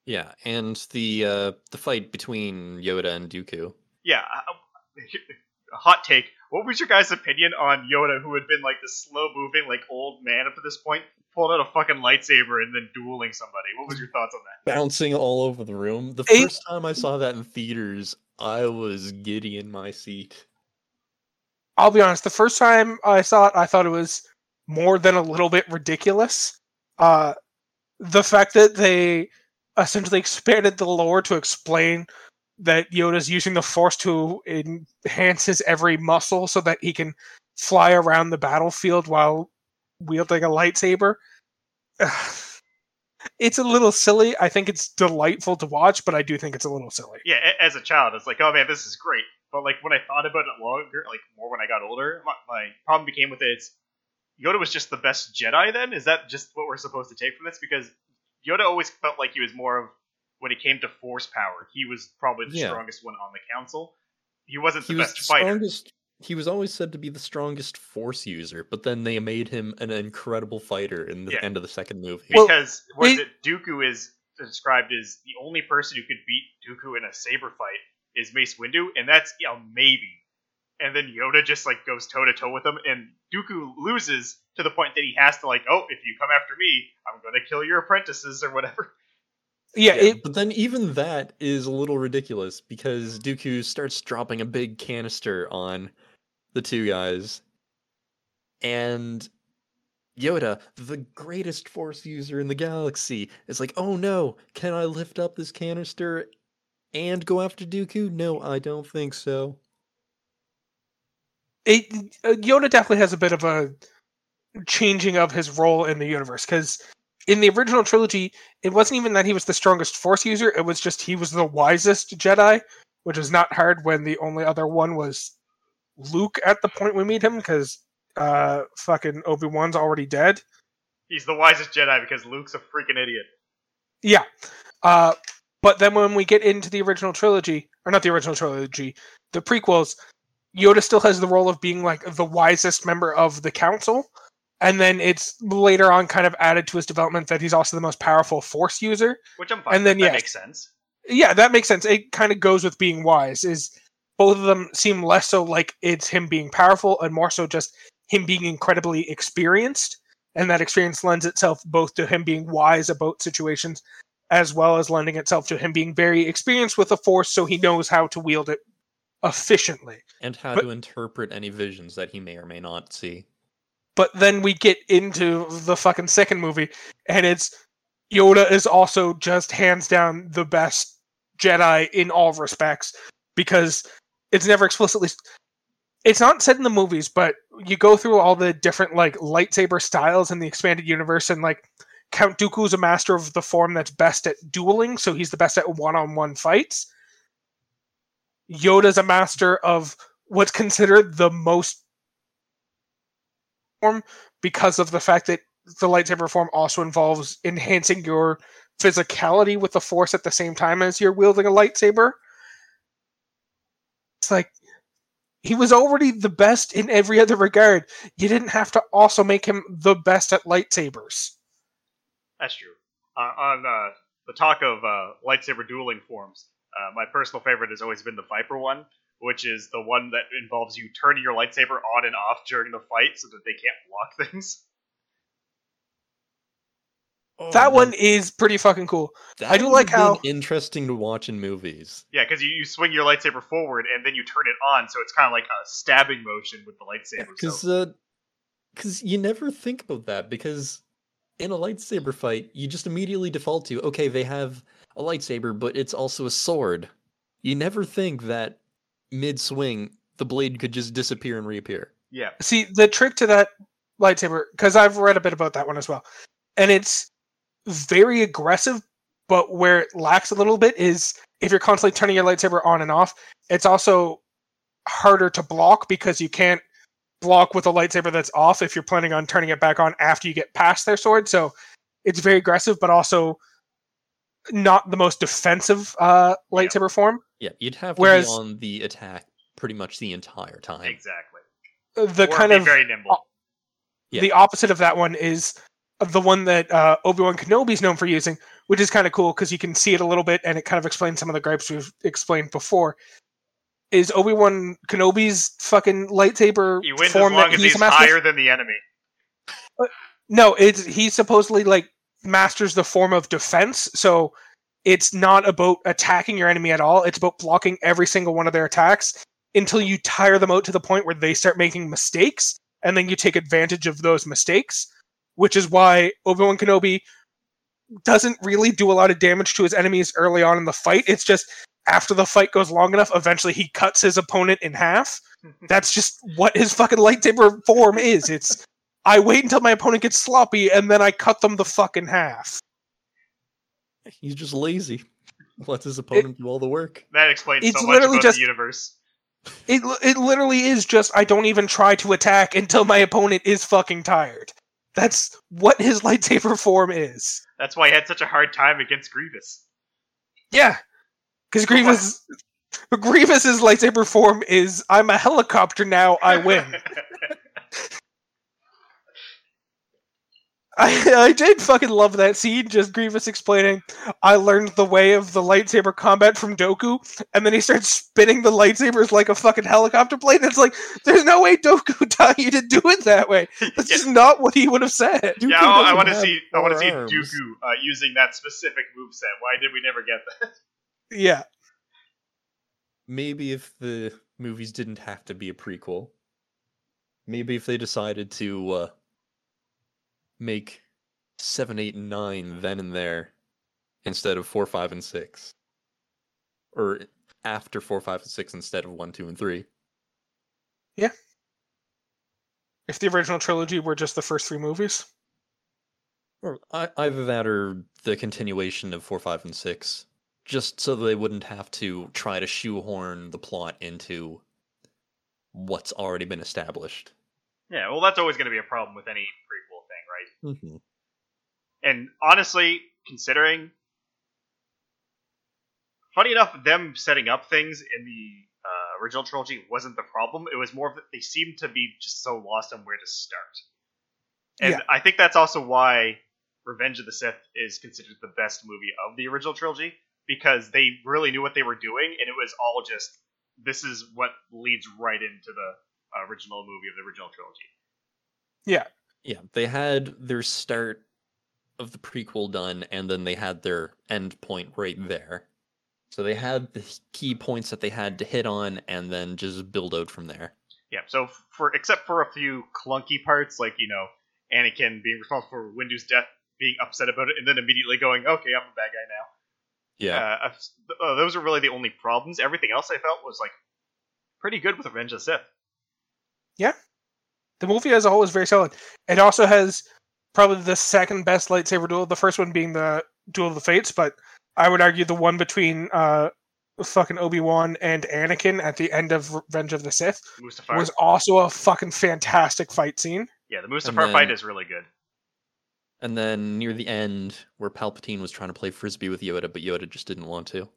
Yeah, and the uh, the fight between Yoda and Dooku. Yeah, a hot take. What was your guys' opinion on Yoda, who had been like the slow moving, like old man up to this point, pulling out a fucking lightsaber and then dueling somebody? What was your thoughts on that? Bouncing all over the room. The first time I saw that in theaters, I was giddy in my seat. I'll be honest, the first time I saw it, I thought it was more than a little bit ridiculous. Uh, the fact that they essentially expanded the lore to explain that Yoda's using the Force to enhance his every muscle so that he can fly around the battlefield while wielding a lightsaber. It's a little silly. I think it's delightful to watch, but I do think it's a little silly. Yeah, as a child, it's like, oh man, this is great. But like when I thought about it longer, like more when I got older, my, my problem became with it. Yoda was just the best Jedi. Then is that just what we're supposed to take from this? Because Yoda always felt like he was more of when it came to force power, he was probably the Yeah. strongest one on the council. He wasn't He the was best the fighter. strongest. He was always said to be the strongest Force user, but then they made him an incredible fighter in the Yeah. end of the second movie. Well, because was it- it Dooku is described as the only person who could beat Dooku in a saber fight is Mace Windu, and that's yeah maybe. And then Yoda just like goes toe to toe with him, and Dooku loses to the point that he has to like, oh, if you come after me, I'm gonna kill your apprentices or whatever. Yeah, Yeah, it, but then even that is a little ridiculous because Dooku starts dropping a big canister on the two guys, and Yoda, the greatest Force user in the galaxy, is like, "Oh no, can I lift up this canister and go after Dooku? No, I don't think so." it uh, Yoda definitely has a bit of a changing of his role in the universe because in the original trilogy, it wasn't even that he was the strongest Force user; it was just he was the wisest Jedi, which is not hard when the only other one was Luke at the point we meet him because uh, fucking Obi Wan's already dead. He's the wisest Jedi because Luke's a freaking idiot. Yeah. Uh, but then when we get into the original trilogy, or not the original trilogy, the prequels, Yoda still has the role of being like the wisest member of the council. And then it's later on kind of added to his development that he's also the most powerful force user. Which I'm fine. And then, yes. makes sense. Yeah, that makes sense. It kind of goes with being wise. Is both of them seem less so like it's him being powerful and more so just him being incredibly experienced. And that experience lends itself both to him being wise about situations as well as lending itself to him being very experienced with the force so he knows how to wield it efficiently. And how But- to interpret any visions that he may or may not see. But then we get into the fucking second movie and it's Yoda is also just hands down the best Jedi in all respects because it's never explicitly it's not said in the movies, but you go through all the different like lightsaber styles in the expanded universe and like Count Dooku's a master of the form that's best at dueling, so he's the best at one-on-one fights. Yoda's a master of what's considered the most form because of the fact that the lightsaber form also involves enhancing your physicality with the force at the same time as you're wielding a lightsaber. It's like he was already the best in every other regard. You didn't have to also make him the best at lightsabers. That's true. Uh, on uh, the talk of uh, lightsaber dueling forms, uh, my personal favorite has always been the Viper one, which is the one that involves you turning your lightsaber on and off during the fight so that they can't block things. that Oh, one is pretty fucking cool. that I do like how- interesting to watch in movies. Yeah, because you, you swing your lightsaber forward and then you turn it on, so it's kind of like a stabbing motion with the lightsaber. Because so. uh, because you never think about that because in a lightsaber fight, you just immediately default to okay, they have a lightsaber, but it's also a sword. You never think that mid swing the blade could just disappear and reappear. Yeah. See, the trick to that lightsaber, because I've read a bit about that one as well, and it's very aggressive, but where it lacks a little bit is if you're constantly turning your lightsaber on and off, it's also harder to block because you can't block with a lightsaber that's off if you're planning on turning it back on after you get past their sword. So it's very aggressive, but also not the most defensive uh, lightsaber form. Yeah, you'd have to Whereas- be on the attack pretty much the entire time. Exactly. The Or kind be of very nimble. Yeah. the opposite of that one is the one that uh, Obi Wan Kenobi's known for using, which is kind of cool because you can see it a little bit and it kind of explains some of the gripes we've explained before. Is Obi Wan Kenobi's fucking lightsaber He wins as form long that as he's he's higher than the enemy. Uh, no, it's he supposedly like masters the form of defense, so it's not about attacking your enemy at all. It's about blocking every single one of their attacks until you tire them out to the point where they start making mistakes, and then you take advantage of those mistakes. Which is why Obi Wan Kenobi doesn't really do a lot of damage to his enemies early on in the fight. It's just after the fight goes long enough, eventually he cuts his opponent in half. That's just what his fucking lightsaber form is. It's I wait until my opponent gets sloppy and then I cut them the fucking half. He's just lazy. Lets his opponent do all the work. That explains It's so much literally about just- the universe. It it literally is just I don't even try to attack until my opponent is fucking tired. That's what his lightsaber form is. That's why he had such a hard time against Grievous. Yeah, because Grievous Grievous's lightsaber form is I'm a helicopter now. I win. I, I did fucking love that scene, just Grievous explaining, I learned the way of the lightsaber combat from Dooku, and then he starts spinning the lightsabers like a fucking helicopter plane. It's like, there's no way Dooku taught you to do it that way. That's Yeah. just not what he would have said. Dooku yeah, I, doesn't want to see. I want to see arms. Dooku uh, using that specific moveset. Why did we never get that? Yeah. Maybe if the movies didn't have to be a prequel, maybe if they decided to uh, make seven, eight, and nine then and there instead of four, five, and six, or after four, five, and six instead of one, two, and three. Yeah. If the original trilogy were just the first three movies. Or either that or the continuation of four, five, and six, just so they wouldn't have to try to shoehorn the plot into what's already been established. Yeah, well, that's always going to be a problem with any prequel thing, right? Mm-hmm. And honestly, considering, funny enough, them setting up things in the uh, original trilogy wasn't the problem. It was more of that they seemed to be just so lost on where to start. And Yeah. I think that's also why Revenge of the Sith is considered the best movie of the original trilogy because they really knew what they were doing, and it was all just this is what leads right into the uh, original movie of the original trilogy. Yeah, yeah, they had their start of the prequel done, and then they had their end point right there. So they had the key points that they had to hit on, and then just build out from there. Yeah, so for except for a few clunky parts, like you know, Anakin being responsible for Windu's death, being upset about it, and then immediately going, "Okay, I'm a bad guy now." Yeah, Uh, I've- uh, those are really the only problems. Everything else I felt was like pretty good with Revenge of the Sith. Yeah, the movie as a whole is very solid. It also has probably the second best lightsaber duel. The first one being the Duel of the Fates, but I would argue the one between uh, fucking Obi Wan and Anakin at the end of Revenge of the Sith Mustafar. was also a fucking fantastic fight scene. yeah, the Mustafar then- fight is really good. And then near the end, where Palpatine was trying to play frisbee with Yoda, but Yoda just didn't want to.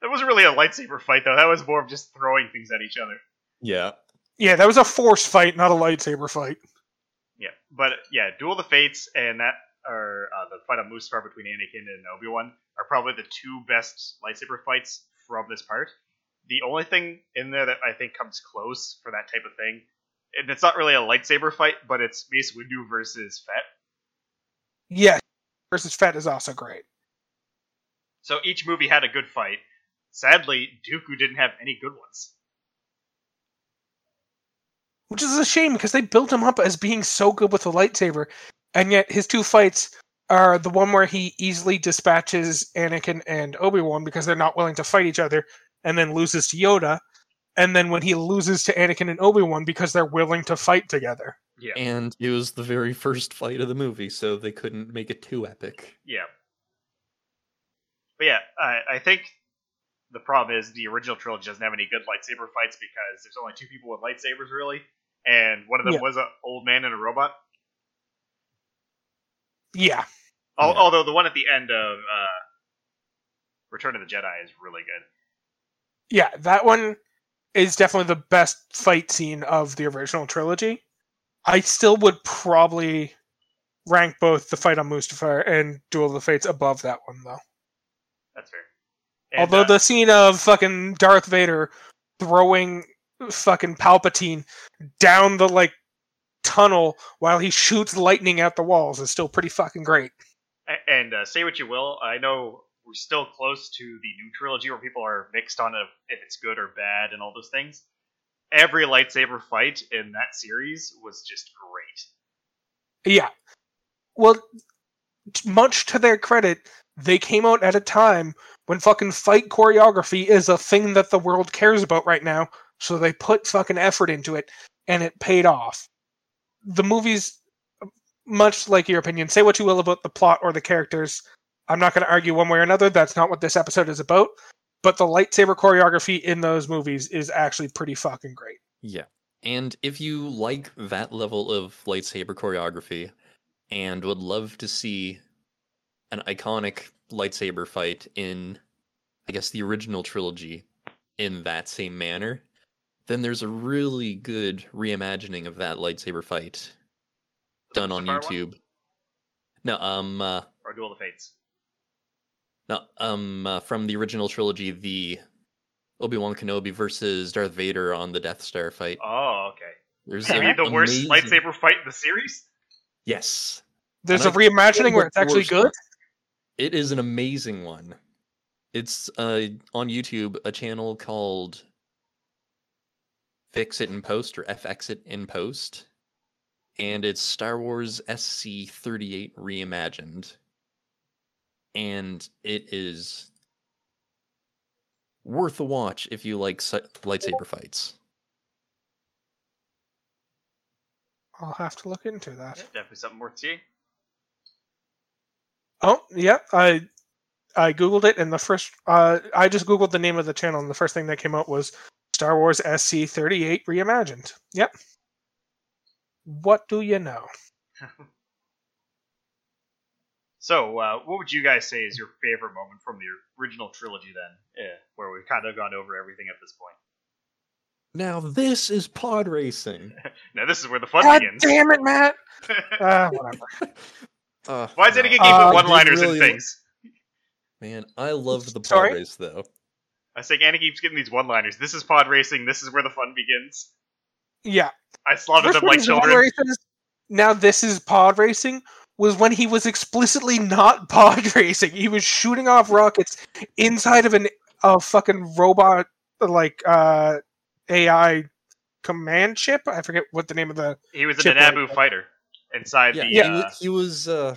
That wasn't really a lightsaber fight though. That was more of just throwing things at each other. Yeah, Yeah, that was a force fight, not a lightsaber fight. Yeah, but yeah, Duel of the Fates and that or uh, the fight on Mustafar between Anakin and Obi Wan are probably the two best lightsaber fights from this part. The only thing in there that I think comes close for that type of thing, and it's not really a lightsaber fight, but it's Mace Windu versus Fett. Yeah, versus Fett is also great. So each movie had a good fight. Sadly, Dooku didn't have any good ones. which is a shame because they built him up as being so good with the lightsaber, and yet his two fights are the one where he easily dispatches Anakin and Obi Wan because they're not willing to fight each other, and then loses to Yoda, and then when he loses to Anakin and Obi Wan because they're willing to fight together. Yeah. And it was the very first fight of the movie, so they couldn't make it too epic. Yeah. But yeah, I, I think the problem is the original trilogy doesn't have any good lightsaber fights because there's only two people with lightsabers really, and one of them Yeah. was an old man and a robot. Yeah, Al- Yeah. Although the one at the end of uh, Return of the Jedi is really good. yeah, that one is definitely the best fight scene of the original trilogy. I still would probably rank both the fight on Mustafar and Duel of the Fates above that one, though. That's fair. And, Although uh, the scene of fucking Darth Vader throwing fucking Palpatine down the like tunnel while he shoots lightning at the walls is still pretty fucking great. And uh, say what you will, I know we're still close to the new trilogy where people are mixed on if, if it's good or bad and all those things. Every lightsaber fight in that series was just great. Yeah. Well, much to their credit, they came out at a time when fucking fight choreography is a thing that the world cares about right now. So they put fucking effort into it, and it paid off. The movies, much like your opinion, say what you will about the plot or the characters. I'm not going to argue one way or another. That's not what this episode is about. But the lightsaber choreography in those movies is actually pretty fucking great. Yeah. And if you like that level of lightsaber choreography and would love to see an iconic lightsaber fight in, I guess, the original trilogy in that same manner, then there's a really good reimagining of that lightsaber fight done on Mustafar one? YouTube. No, um, uh, Or Duel of the Fates. No, um, uh, from the original trilogy, the Obi Wan Kenobi versus Darth Vader on the Death Star fight. Oh, okay. There's Maybe an the worst lightsaber fight in the series? Yes, There's And a I reimagining where it's actually good. one- It is an amazing one. It's uh, on YouTube, a channel called Fix It in Post or FX It in Post. And it's Star Wars SC 38 reimagined. And it is worth a watch if you like si- lightsaber fights. I'll have to look into that. Definitely something worth seeing. Oh, yeah. I I googled it, and the first uh, I just googled the name of the channel, and the first thing that came out was Star Wars SC thirty eight reimagined. Yep. What do you know? So, uh, what would you guys say is your favorite moment from the original trilogy then? Yeah, where we've kind of gone over everything at this point. Now, this is pod racing. Now, this is where the fun God begins. damn it, Matt! Uh, whatever. Uh, Why is no, it keep Uh, put one liners really- and things? Man, I love the pod Sorry? race though. I think Anna keeps getting these one liners. This is pod racing. This is where the fun begins. Yeah. I slaughtered First them like children. races. Now this is pod racing. Was when he was explicitly not pod racing. He was shooting off rockets inside of an a fucking robot like uh AI command ship. I forget what the name of the He was a Chip Naboo like- fighter inside Yeah, the. he, uh, wa- he was. uh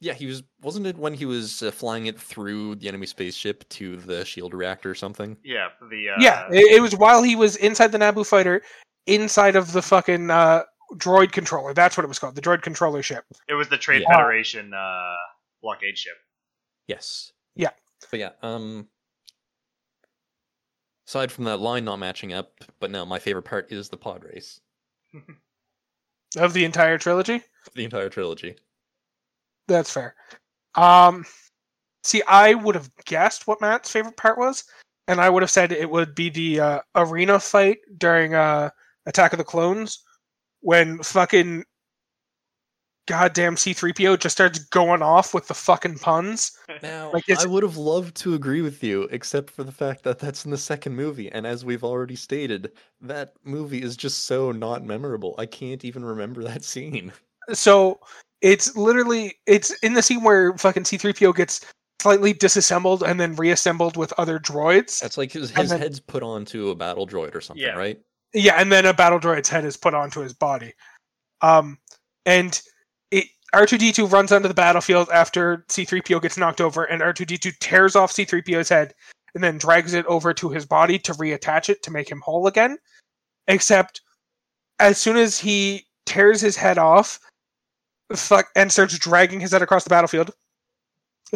Yeah, he was. Wasn't it when he was uh, flying it through the enemy spaceship to the shield reactor or something? yeah, the. Uh, yeah, it, it was while he was inside the Naboo fighter, inside of the fucking uh, droid controller. That's what it was called, the droid controller ship. It was the Trade Yeah. Federation uh, blockade ship. Yes. Yeah. But yeah, um. Aside from that line not matching up, but no, my favorite part is the pod race. Of the entire trilogy, The entire trilogy. that's fair. Um, see, I would have guessed what Matt's favorite part was, and I would have said it would be the uh, arena fight during uh, Attack of the Clones, when fucking goddamn C-3PO just starts going off with the fucking puns. Now, Like, I would have loved to agree with you, except for the fact that that's in the second movie, and as we've already stated, that movie is just so not memorable. I can't even remember that scene. So it's literally it's in the scene where fucking C3PO gets slightly disassembled and then reassembled with other droids. That's like his, his then- head's put onto a battle droid or something, Yeah. right? Yeah, and then a battle droid's head is put onto his body. Um, and it R2D2 runs onto the battlefield after C3PO gets knocked over, and R2D2 tears off C3PO's head and then drags it over to his body to reattach it to make him whole again. Except as soon as he tears his head off, fuck, and starts dragging his head across the battlefield,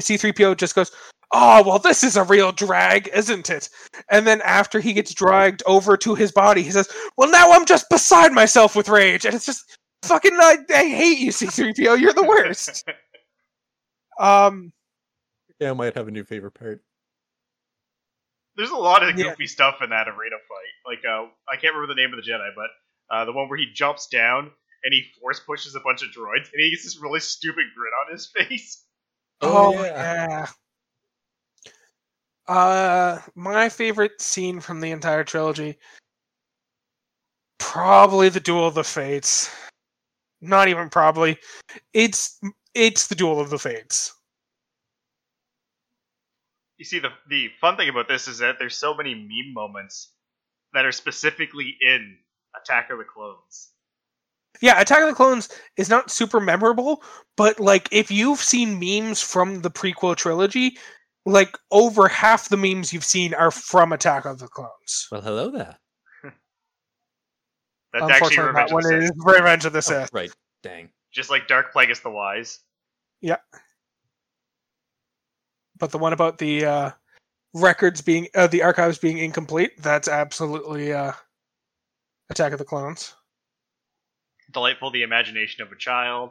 C3PO just goes, Oh, well, this is a real drag, isn't it? And then after he gets dragged over to his body, he says, Well, now I'm just beside myself with rage. And it's just fucking, I, I hate you, C3PO. You're the worst. um, Yeah, I might have a new favorite part. There's a lot of Yeah. goofy stuff in that arena fight. Like, uh, I can't remember the name of the Jedi, but uh, the one where he jumps down and he force pushes a bunch of droids, and he gets this really stupid grin on his face. Oh, yeah. Uh, my favorite scene from the entire trilogy, probably the Duel of the Fates. Not even probably. It's it's the Duel of the Fates. You see, the the fun thing about this is that there's so many meme moments that are specifically in Attack of the Clones. Yeah, Attack of the Clones is not super memorable, but like if you've seen memes from the prequel trilogy, like over half the memes you've seen are from Attack of the Clones. Well, hello there. That's actually Unfortunately, Revenge that one Sith. is Revenge of the Oh, Sith. right. Dang. Just like Darth Plagueis the Wise. Yeah. But the one about the uh, records being uh, the archives being incomplete that's absolutely uh, attack of the clones Delightful the imagination of a child.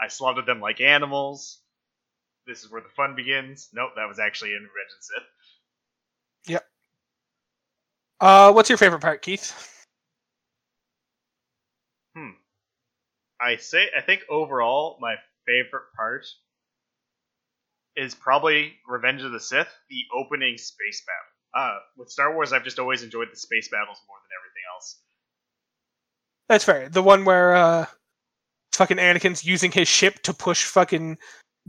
I slaughtered them like animals. This is where the fun begins. Nope, that was actually in Revenge of the Sith. uh, what's your favorite part keith Hmm. I say I think overall my favorite part is probably Revenge of the Sith, the opening space battle. Uh, with Star Wars, I've just always enjoyed the space battles more than everything else. That's fair the one where uh, fucking anakin's using his ship to push fucking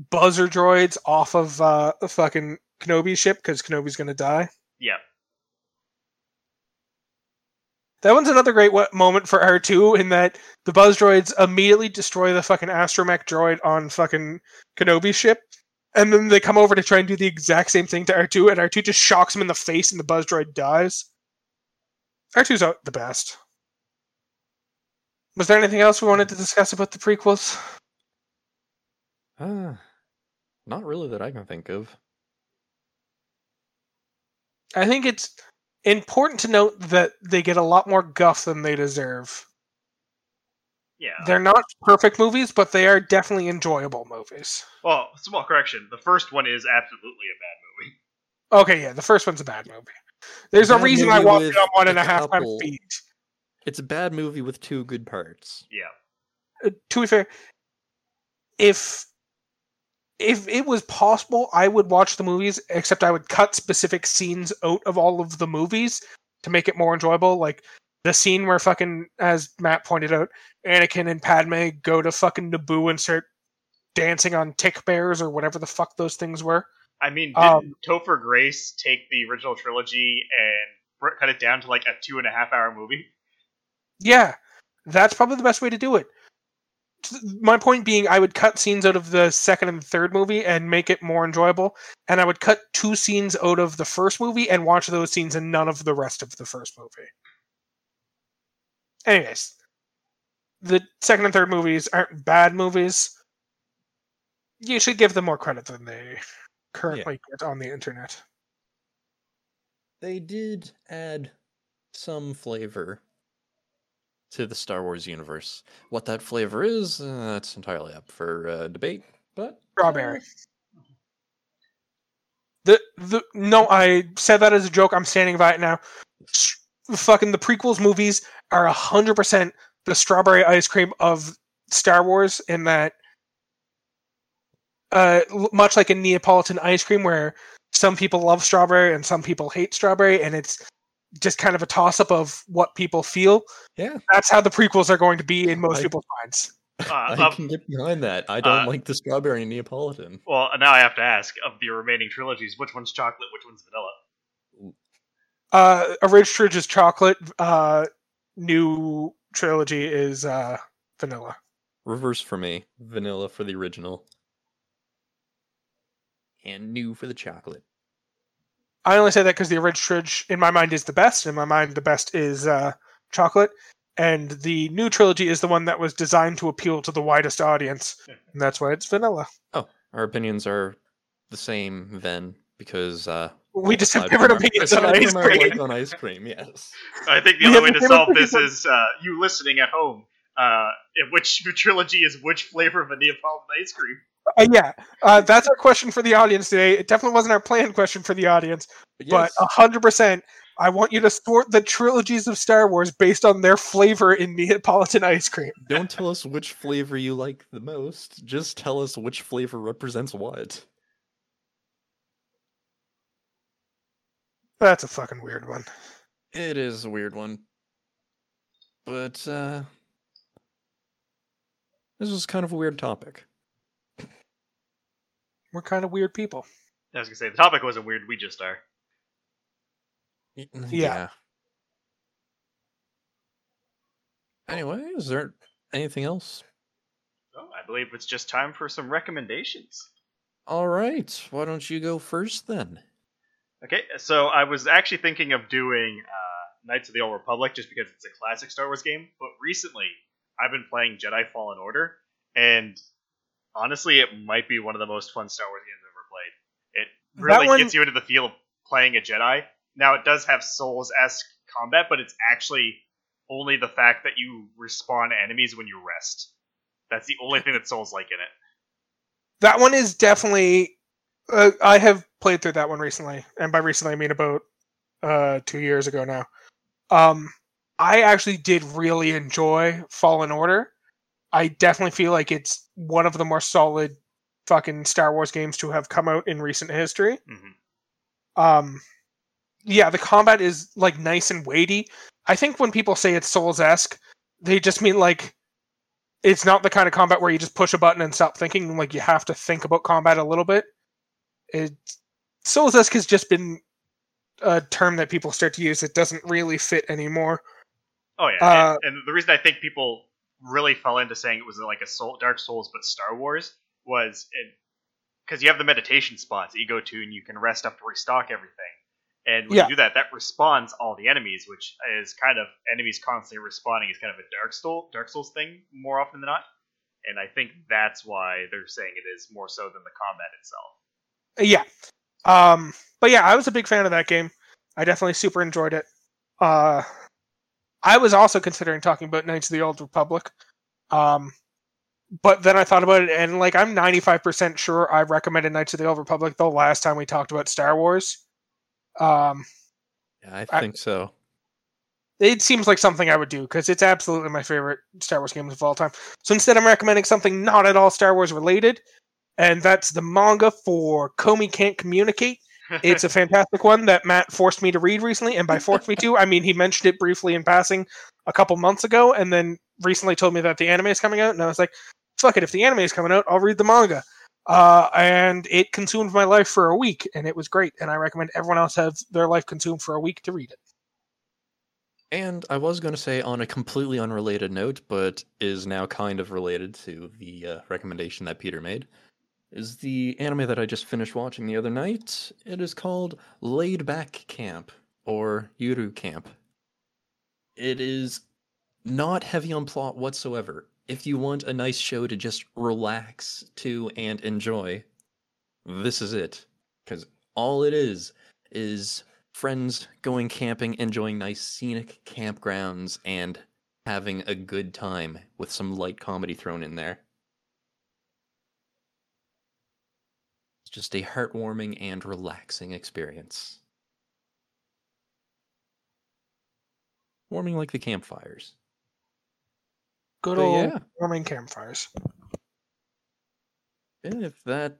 buzzer droids off of uh, fucking kenobi's ship because kenobi's gonna die Yeah, That one's another great moment for R2 in that the buzz droids immediately destroy the fucking astromech droid on fucking Kenobi's ship. And then they come over to try and do the exact same thing to R2, and R2 just shocks him in the face and the buzz droid dies. R2's out the best. Was there anything else we wanted to discuss about the prequels? Uh, not really that I can think of. I think it's important to note that they get a lot more guff than they deserve. yeah. They're not perfect movies, but they are definitely enjoyable movies. Well, small correction. The first one is absolutely a bad movie. Okay, yeah, the first one's a bad movie. There's a Bad reason I movie watched with it on one and a a half times speed. It's a bad movie with two good parts. Yeah. Uh, to be fair, if if it was possible, I would watch the movies. Except I would cut specific scenes out of all of the movies to make it more enjoyable. Like the scene where fucking, as Matt pointed out, Anakin and Padme go to fucking Naboo and start dancing on tick bears or whatever the fuck those things were. I mean, did Um, Topher Grace take the original trilogy and cut it down to like a two and a half hour movie? Yeah, that's probably the best way to do it. My point being, I would cut scenes out of the second and third movie and make it more enjoyable, and I would cut two scenes out of the first movie and watch those scenes and none of the rest of the first movie. Anyways, the second and third movies aren't bad movies. You should give them more credit than they currently get on the internet. They did add some flavor to the Star Wars universe. What that flavor is, uh, that's entirely up for uh, debate. But Strawberry. The the no, I said that as a joke. I'm standing by it now. S- fucking the prequels movies are hundred percent the strawberry ice cream of Star Wars in that, uh, much like a Neapolitan ice cream, where some people love strawberry and some people hate strawberry, and it's just kind of a toss up of what people feel. yeah, That's how the prequels are going to be in most I- people's minds. Uh, I of- can get behind that. I don't uh, like the strawberry Neapolitan. well, now I have to ask of the remaining trilogies, which one's chocolate, which one's vanilla? Uh, a Ridge Ridge is chocolate. Uh, new trilogy is uh, vanilla. Reverse for me. Vanilla for the original. And new for the chocolate. I only say that because the original trilogy, in my mind, is the best. In my mind, the best is uh, chocolate, and the new trilogy is the one that was designed to appeal to the widest audience, and that's why it's vanilla. Oh, our opinions are the same then because uh, We just have different opinions on ice from like cream. on ice cream, yes. I think the We only way to solve this on- is uh, you listening at home. Uh, in which trilogy is which flavor of a Neapolitan ice cream? Uh, yeah, uh, that's our question for the audience today. It definitely wasn't our planned question for the audience, but hundred percent. I want you to sort the trilogies of Star Wars based on their flavor in Neapolitan ice cream. Don't tell us which flavor you like the most. Just tell us which flavor represents what. That's a fucking weird one. It is a weird one. But uh this was kind of a weird topic. We're kind of weird people. I was gonna say the topic wasn't weird. We just are. Y- Yeah. Anyway, is there anything else? Oh, I believe it's just time for some recommendations. All right. Why don't you go first then? Okay, so I was actually thinking of doing uh, Knights of the Old Republic just because it's a classic Star Wars game, but recently I've been playing Jedi Fallen Order, and honestly, it might be one of the most fun Star Wars games I've ever played. It really one- gets you into the feel of playing a Jedi. Now, it does have Souls esque combat, but it's actually only the fact that you respawn enemies when you rest. That's the only thing that Souls like in it. That one is definitely. Uh, I have played through that one recently, and by recently I mean about uh, two years ago now. Um, I actually did really enjoy Fallen Order. I definitely feel like it's one of the more solid fucking Star Wars games to have come out in recent history. hmm Um, yeah, the combat is like nice and weighty. I think when people say it's Souls esque, they just mean like it's not the kind of combat where you just push a button and stop thinking. Like you have to think about combat a little bit. It Souls esque has just been a term that people start to use It doesn't really fit anymore. Oh yeah, Uh, and, and the reason I think people really fell into saying it was like a Soul, Dark Souls but Star Wars was because you have the meditation spots that you go to and you can rest up to restock everything. And when Yeah. you do that, that respawns all the enemies, which is kind of enemies constantly respawning is kind of a Dark Soul Dark Souls thing more often than not. And I think that's why they're saying it is more so than the combat itself. Yeah. Um, but yeah, I was a big fan of that game. I definitely super enjoyed it. Uh, I was also considering talking about Knights of the Old Republic. Um, but then I thought about it, and like I'm 95% sure I recommended Knights of the Old Republic the last time we talked about Star Wars. Um, Yeah, I I- think so. it seems like something I would do because it's absolutely my favorite Star Wars games of all time. So instead, I'm recommending something not at all Star Wars related, and that's the manga for Komi Can't Communicate. It's a fantastic one that Matt forced me to read recently, and by forced me to, I mean he mentioned it briefly in passing a couple months ago, and then recently told me that the anime is coming out, and I was like, "Fuck it! If the anime is coming out, I'll read the manga." Uh, and it consumed my life for a week, and it was great. And I recommend everyone else have their life consumed for a week to read it. And I was going to say on a completely unrelated note, but is now kind of related to the uh, recommendation that Peter made, is the anime that I just finished watching the other night. It is called Laid Back Camp or Yuru Camp. It is not heavy on plot whatsoever. If you want a nice show to just relax to and enjoy, this is it. Because all it is is friends going camping, enjoying nice scenic campgrounds, and having a good time with some light comedy thrown in there. Just a heartwarming and relaxing experience. Warming like the campfires. Good But old yeah. warming campfires. And if that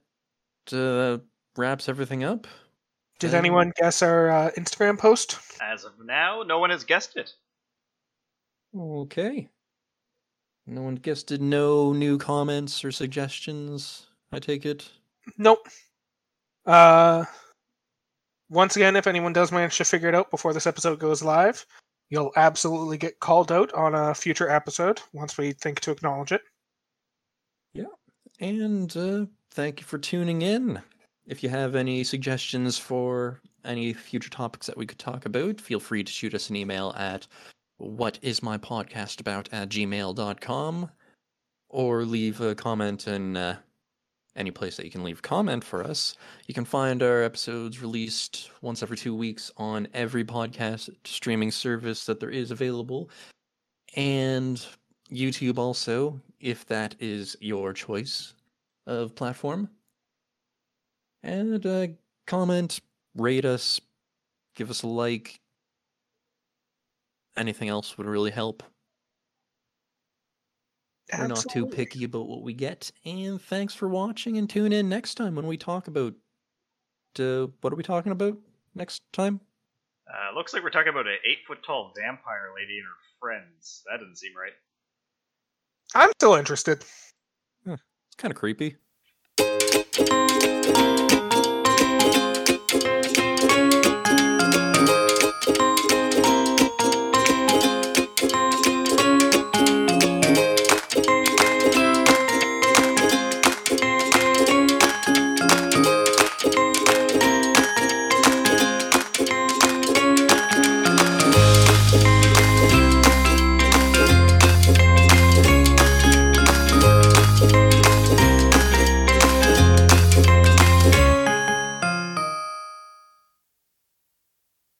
uh, wraps everything up, Did then- anyone guess our uh, Instagram post? As of now, no one has guessed it. Okay. No one guessed it. No new comments or suggestions. I take it. Nope. Uh, once again, if anyone does manage to figure it out before this episode goes live, You'll absolutely get called out on a future episode once we think to acknowledge it. Yeah. And uh, thank you for tuning in. If you have any suggestions for any future topics that we could talk about, feel free to shoot us an email at whatismypodcastabout at gmail.com or leave a comment and. uh, any place that you can leave comment for us. You can find our episodes released once every two weeks on every podcast streaming service that there is available. And YouTube also, if that is your choice of platform. And uh, comment, rate us, give us a like. Anything else would really help. We're not too picky about what we get. And thanks for watching and tune in next time when we talk about uh, what are we talking about next time? Uh, looks like we're talking about an eight foot tall vampire lady and her friends. That doesn't seem right. I'm still interested. It's kind of creepy.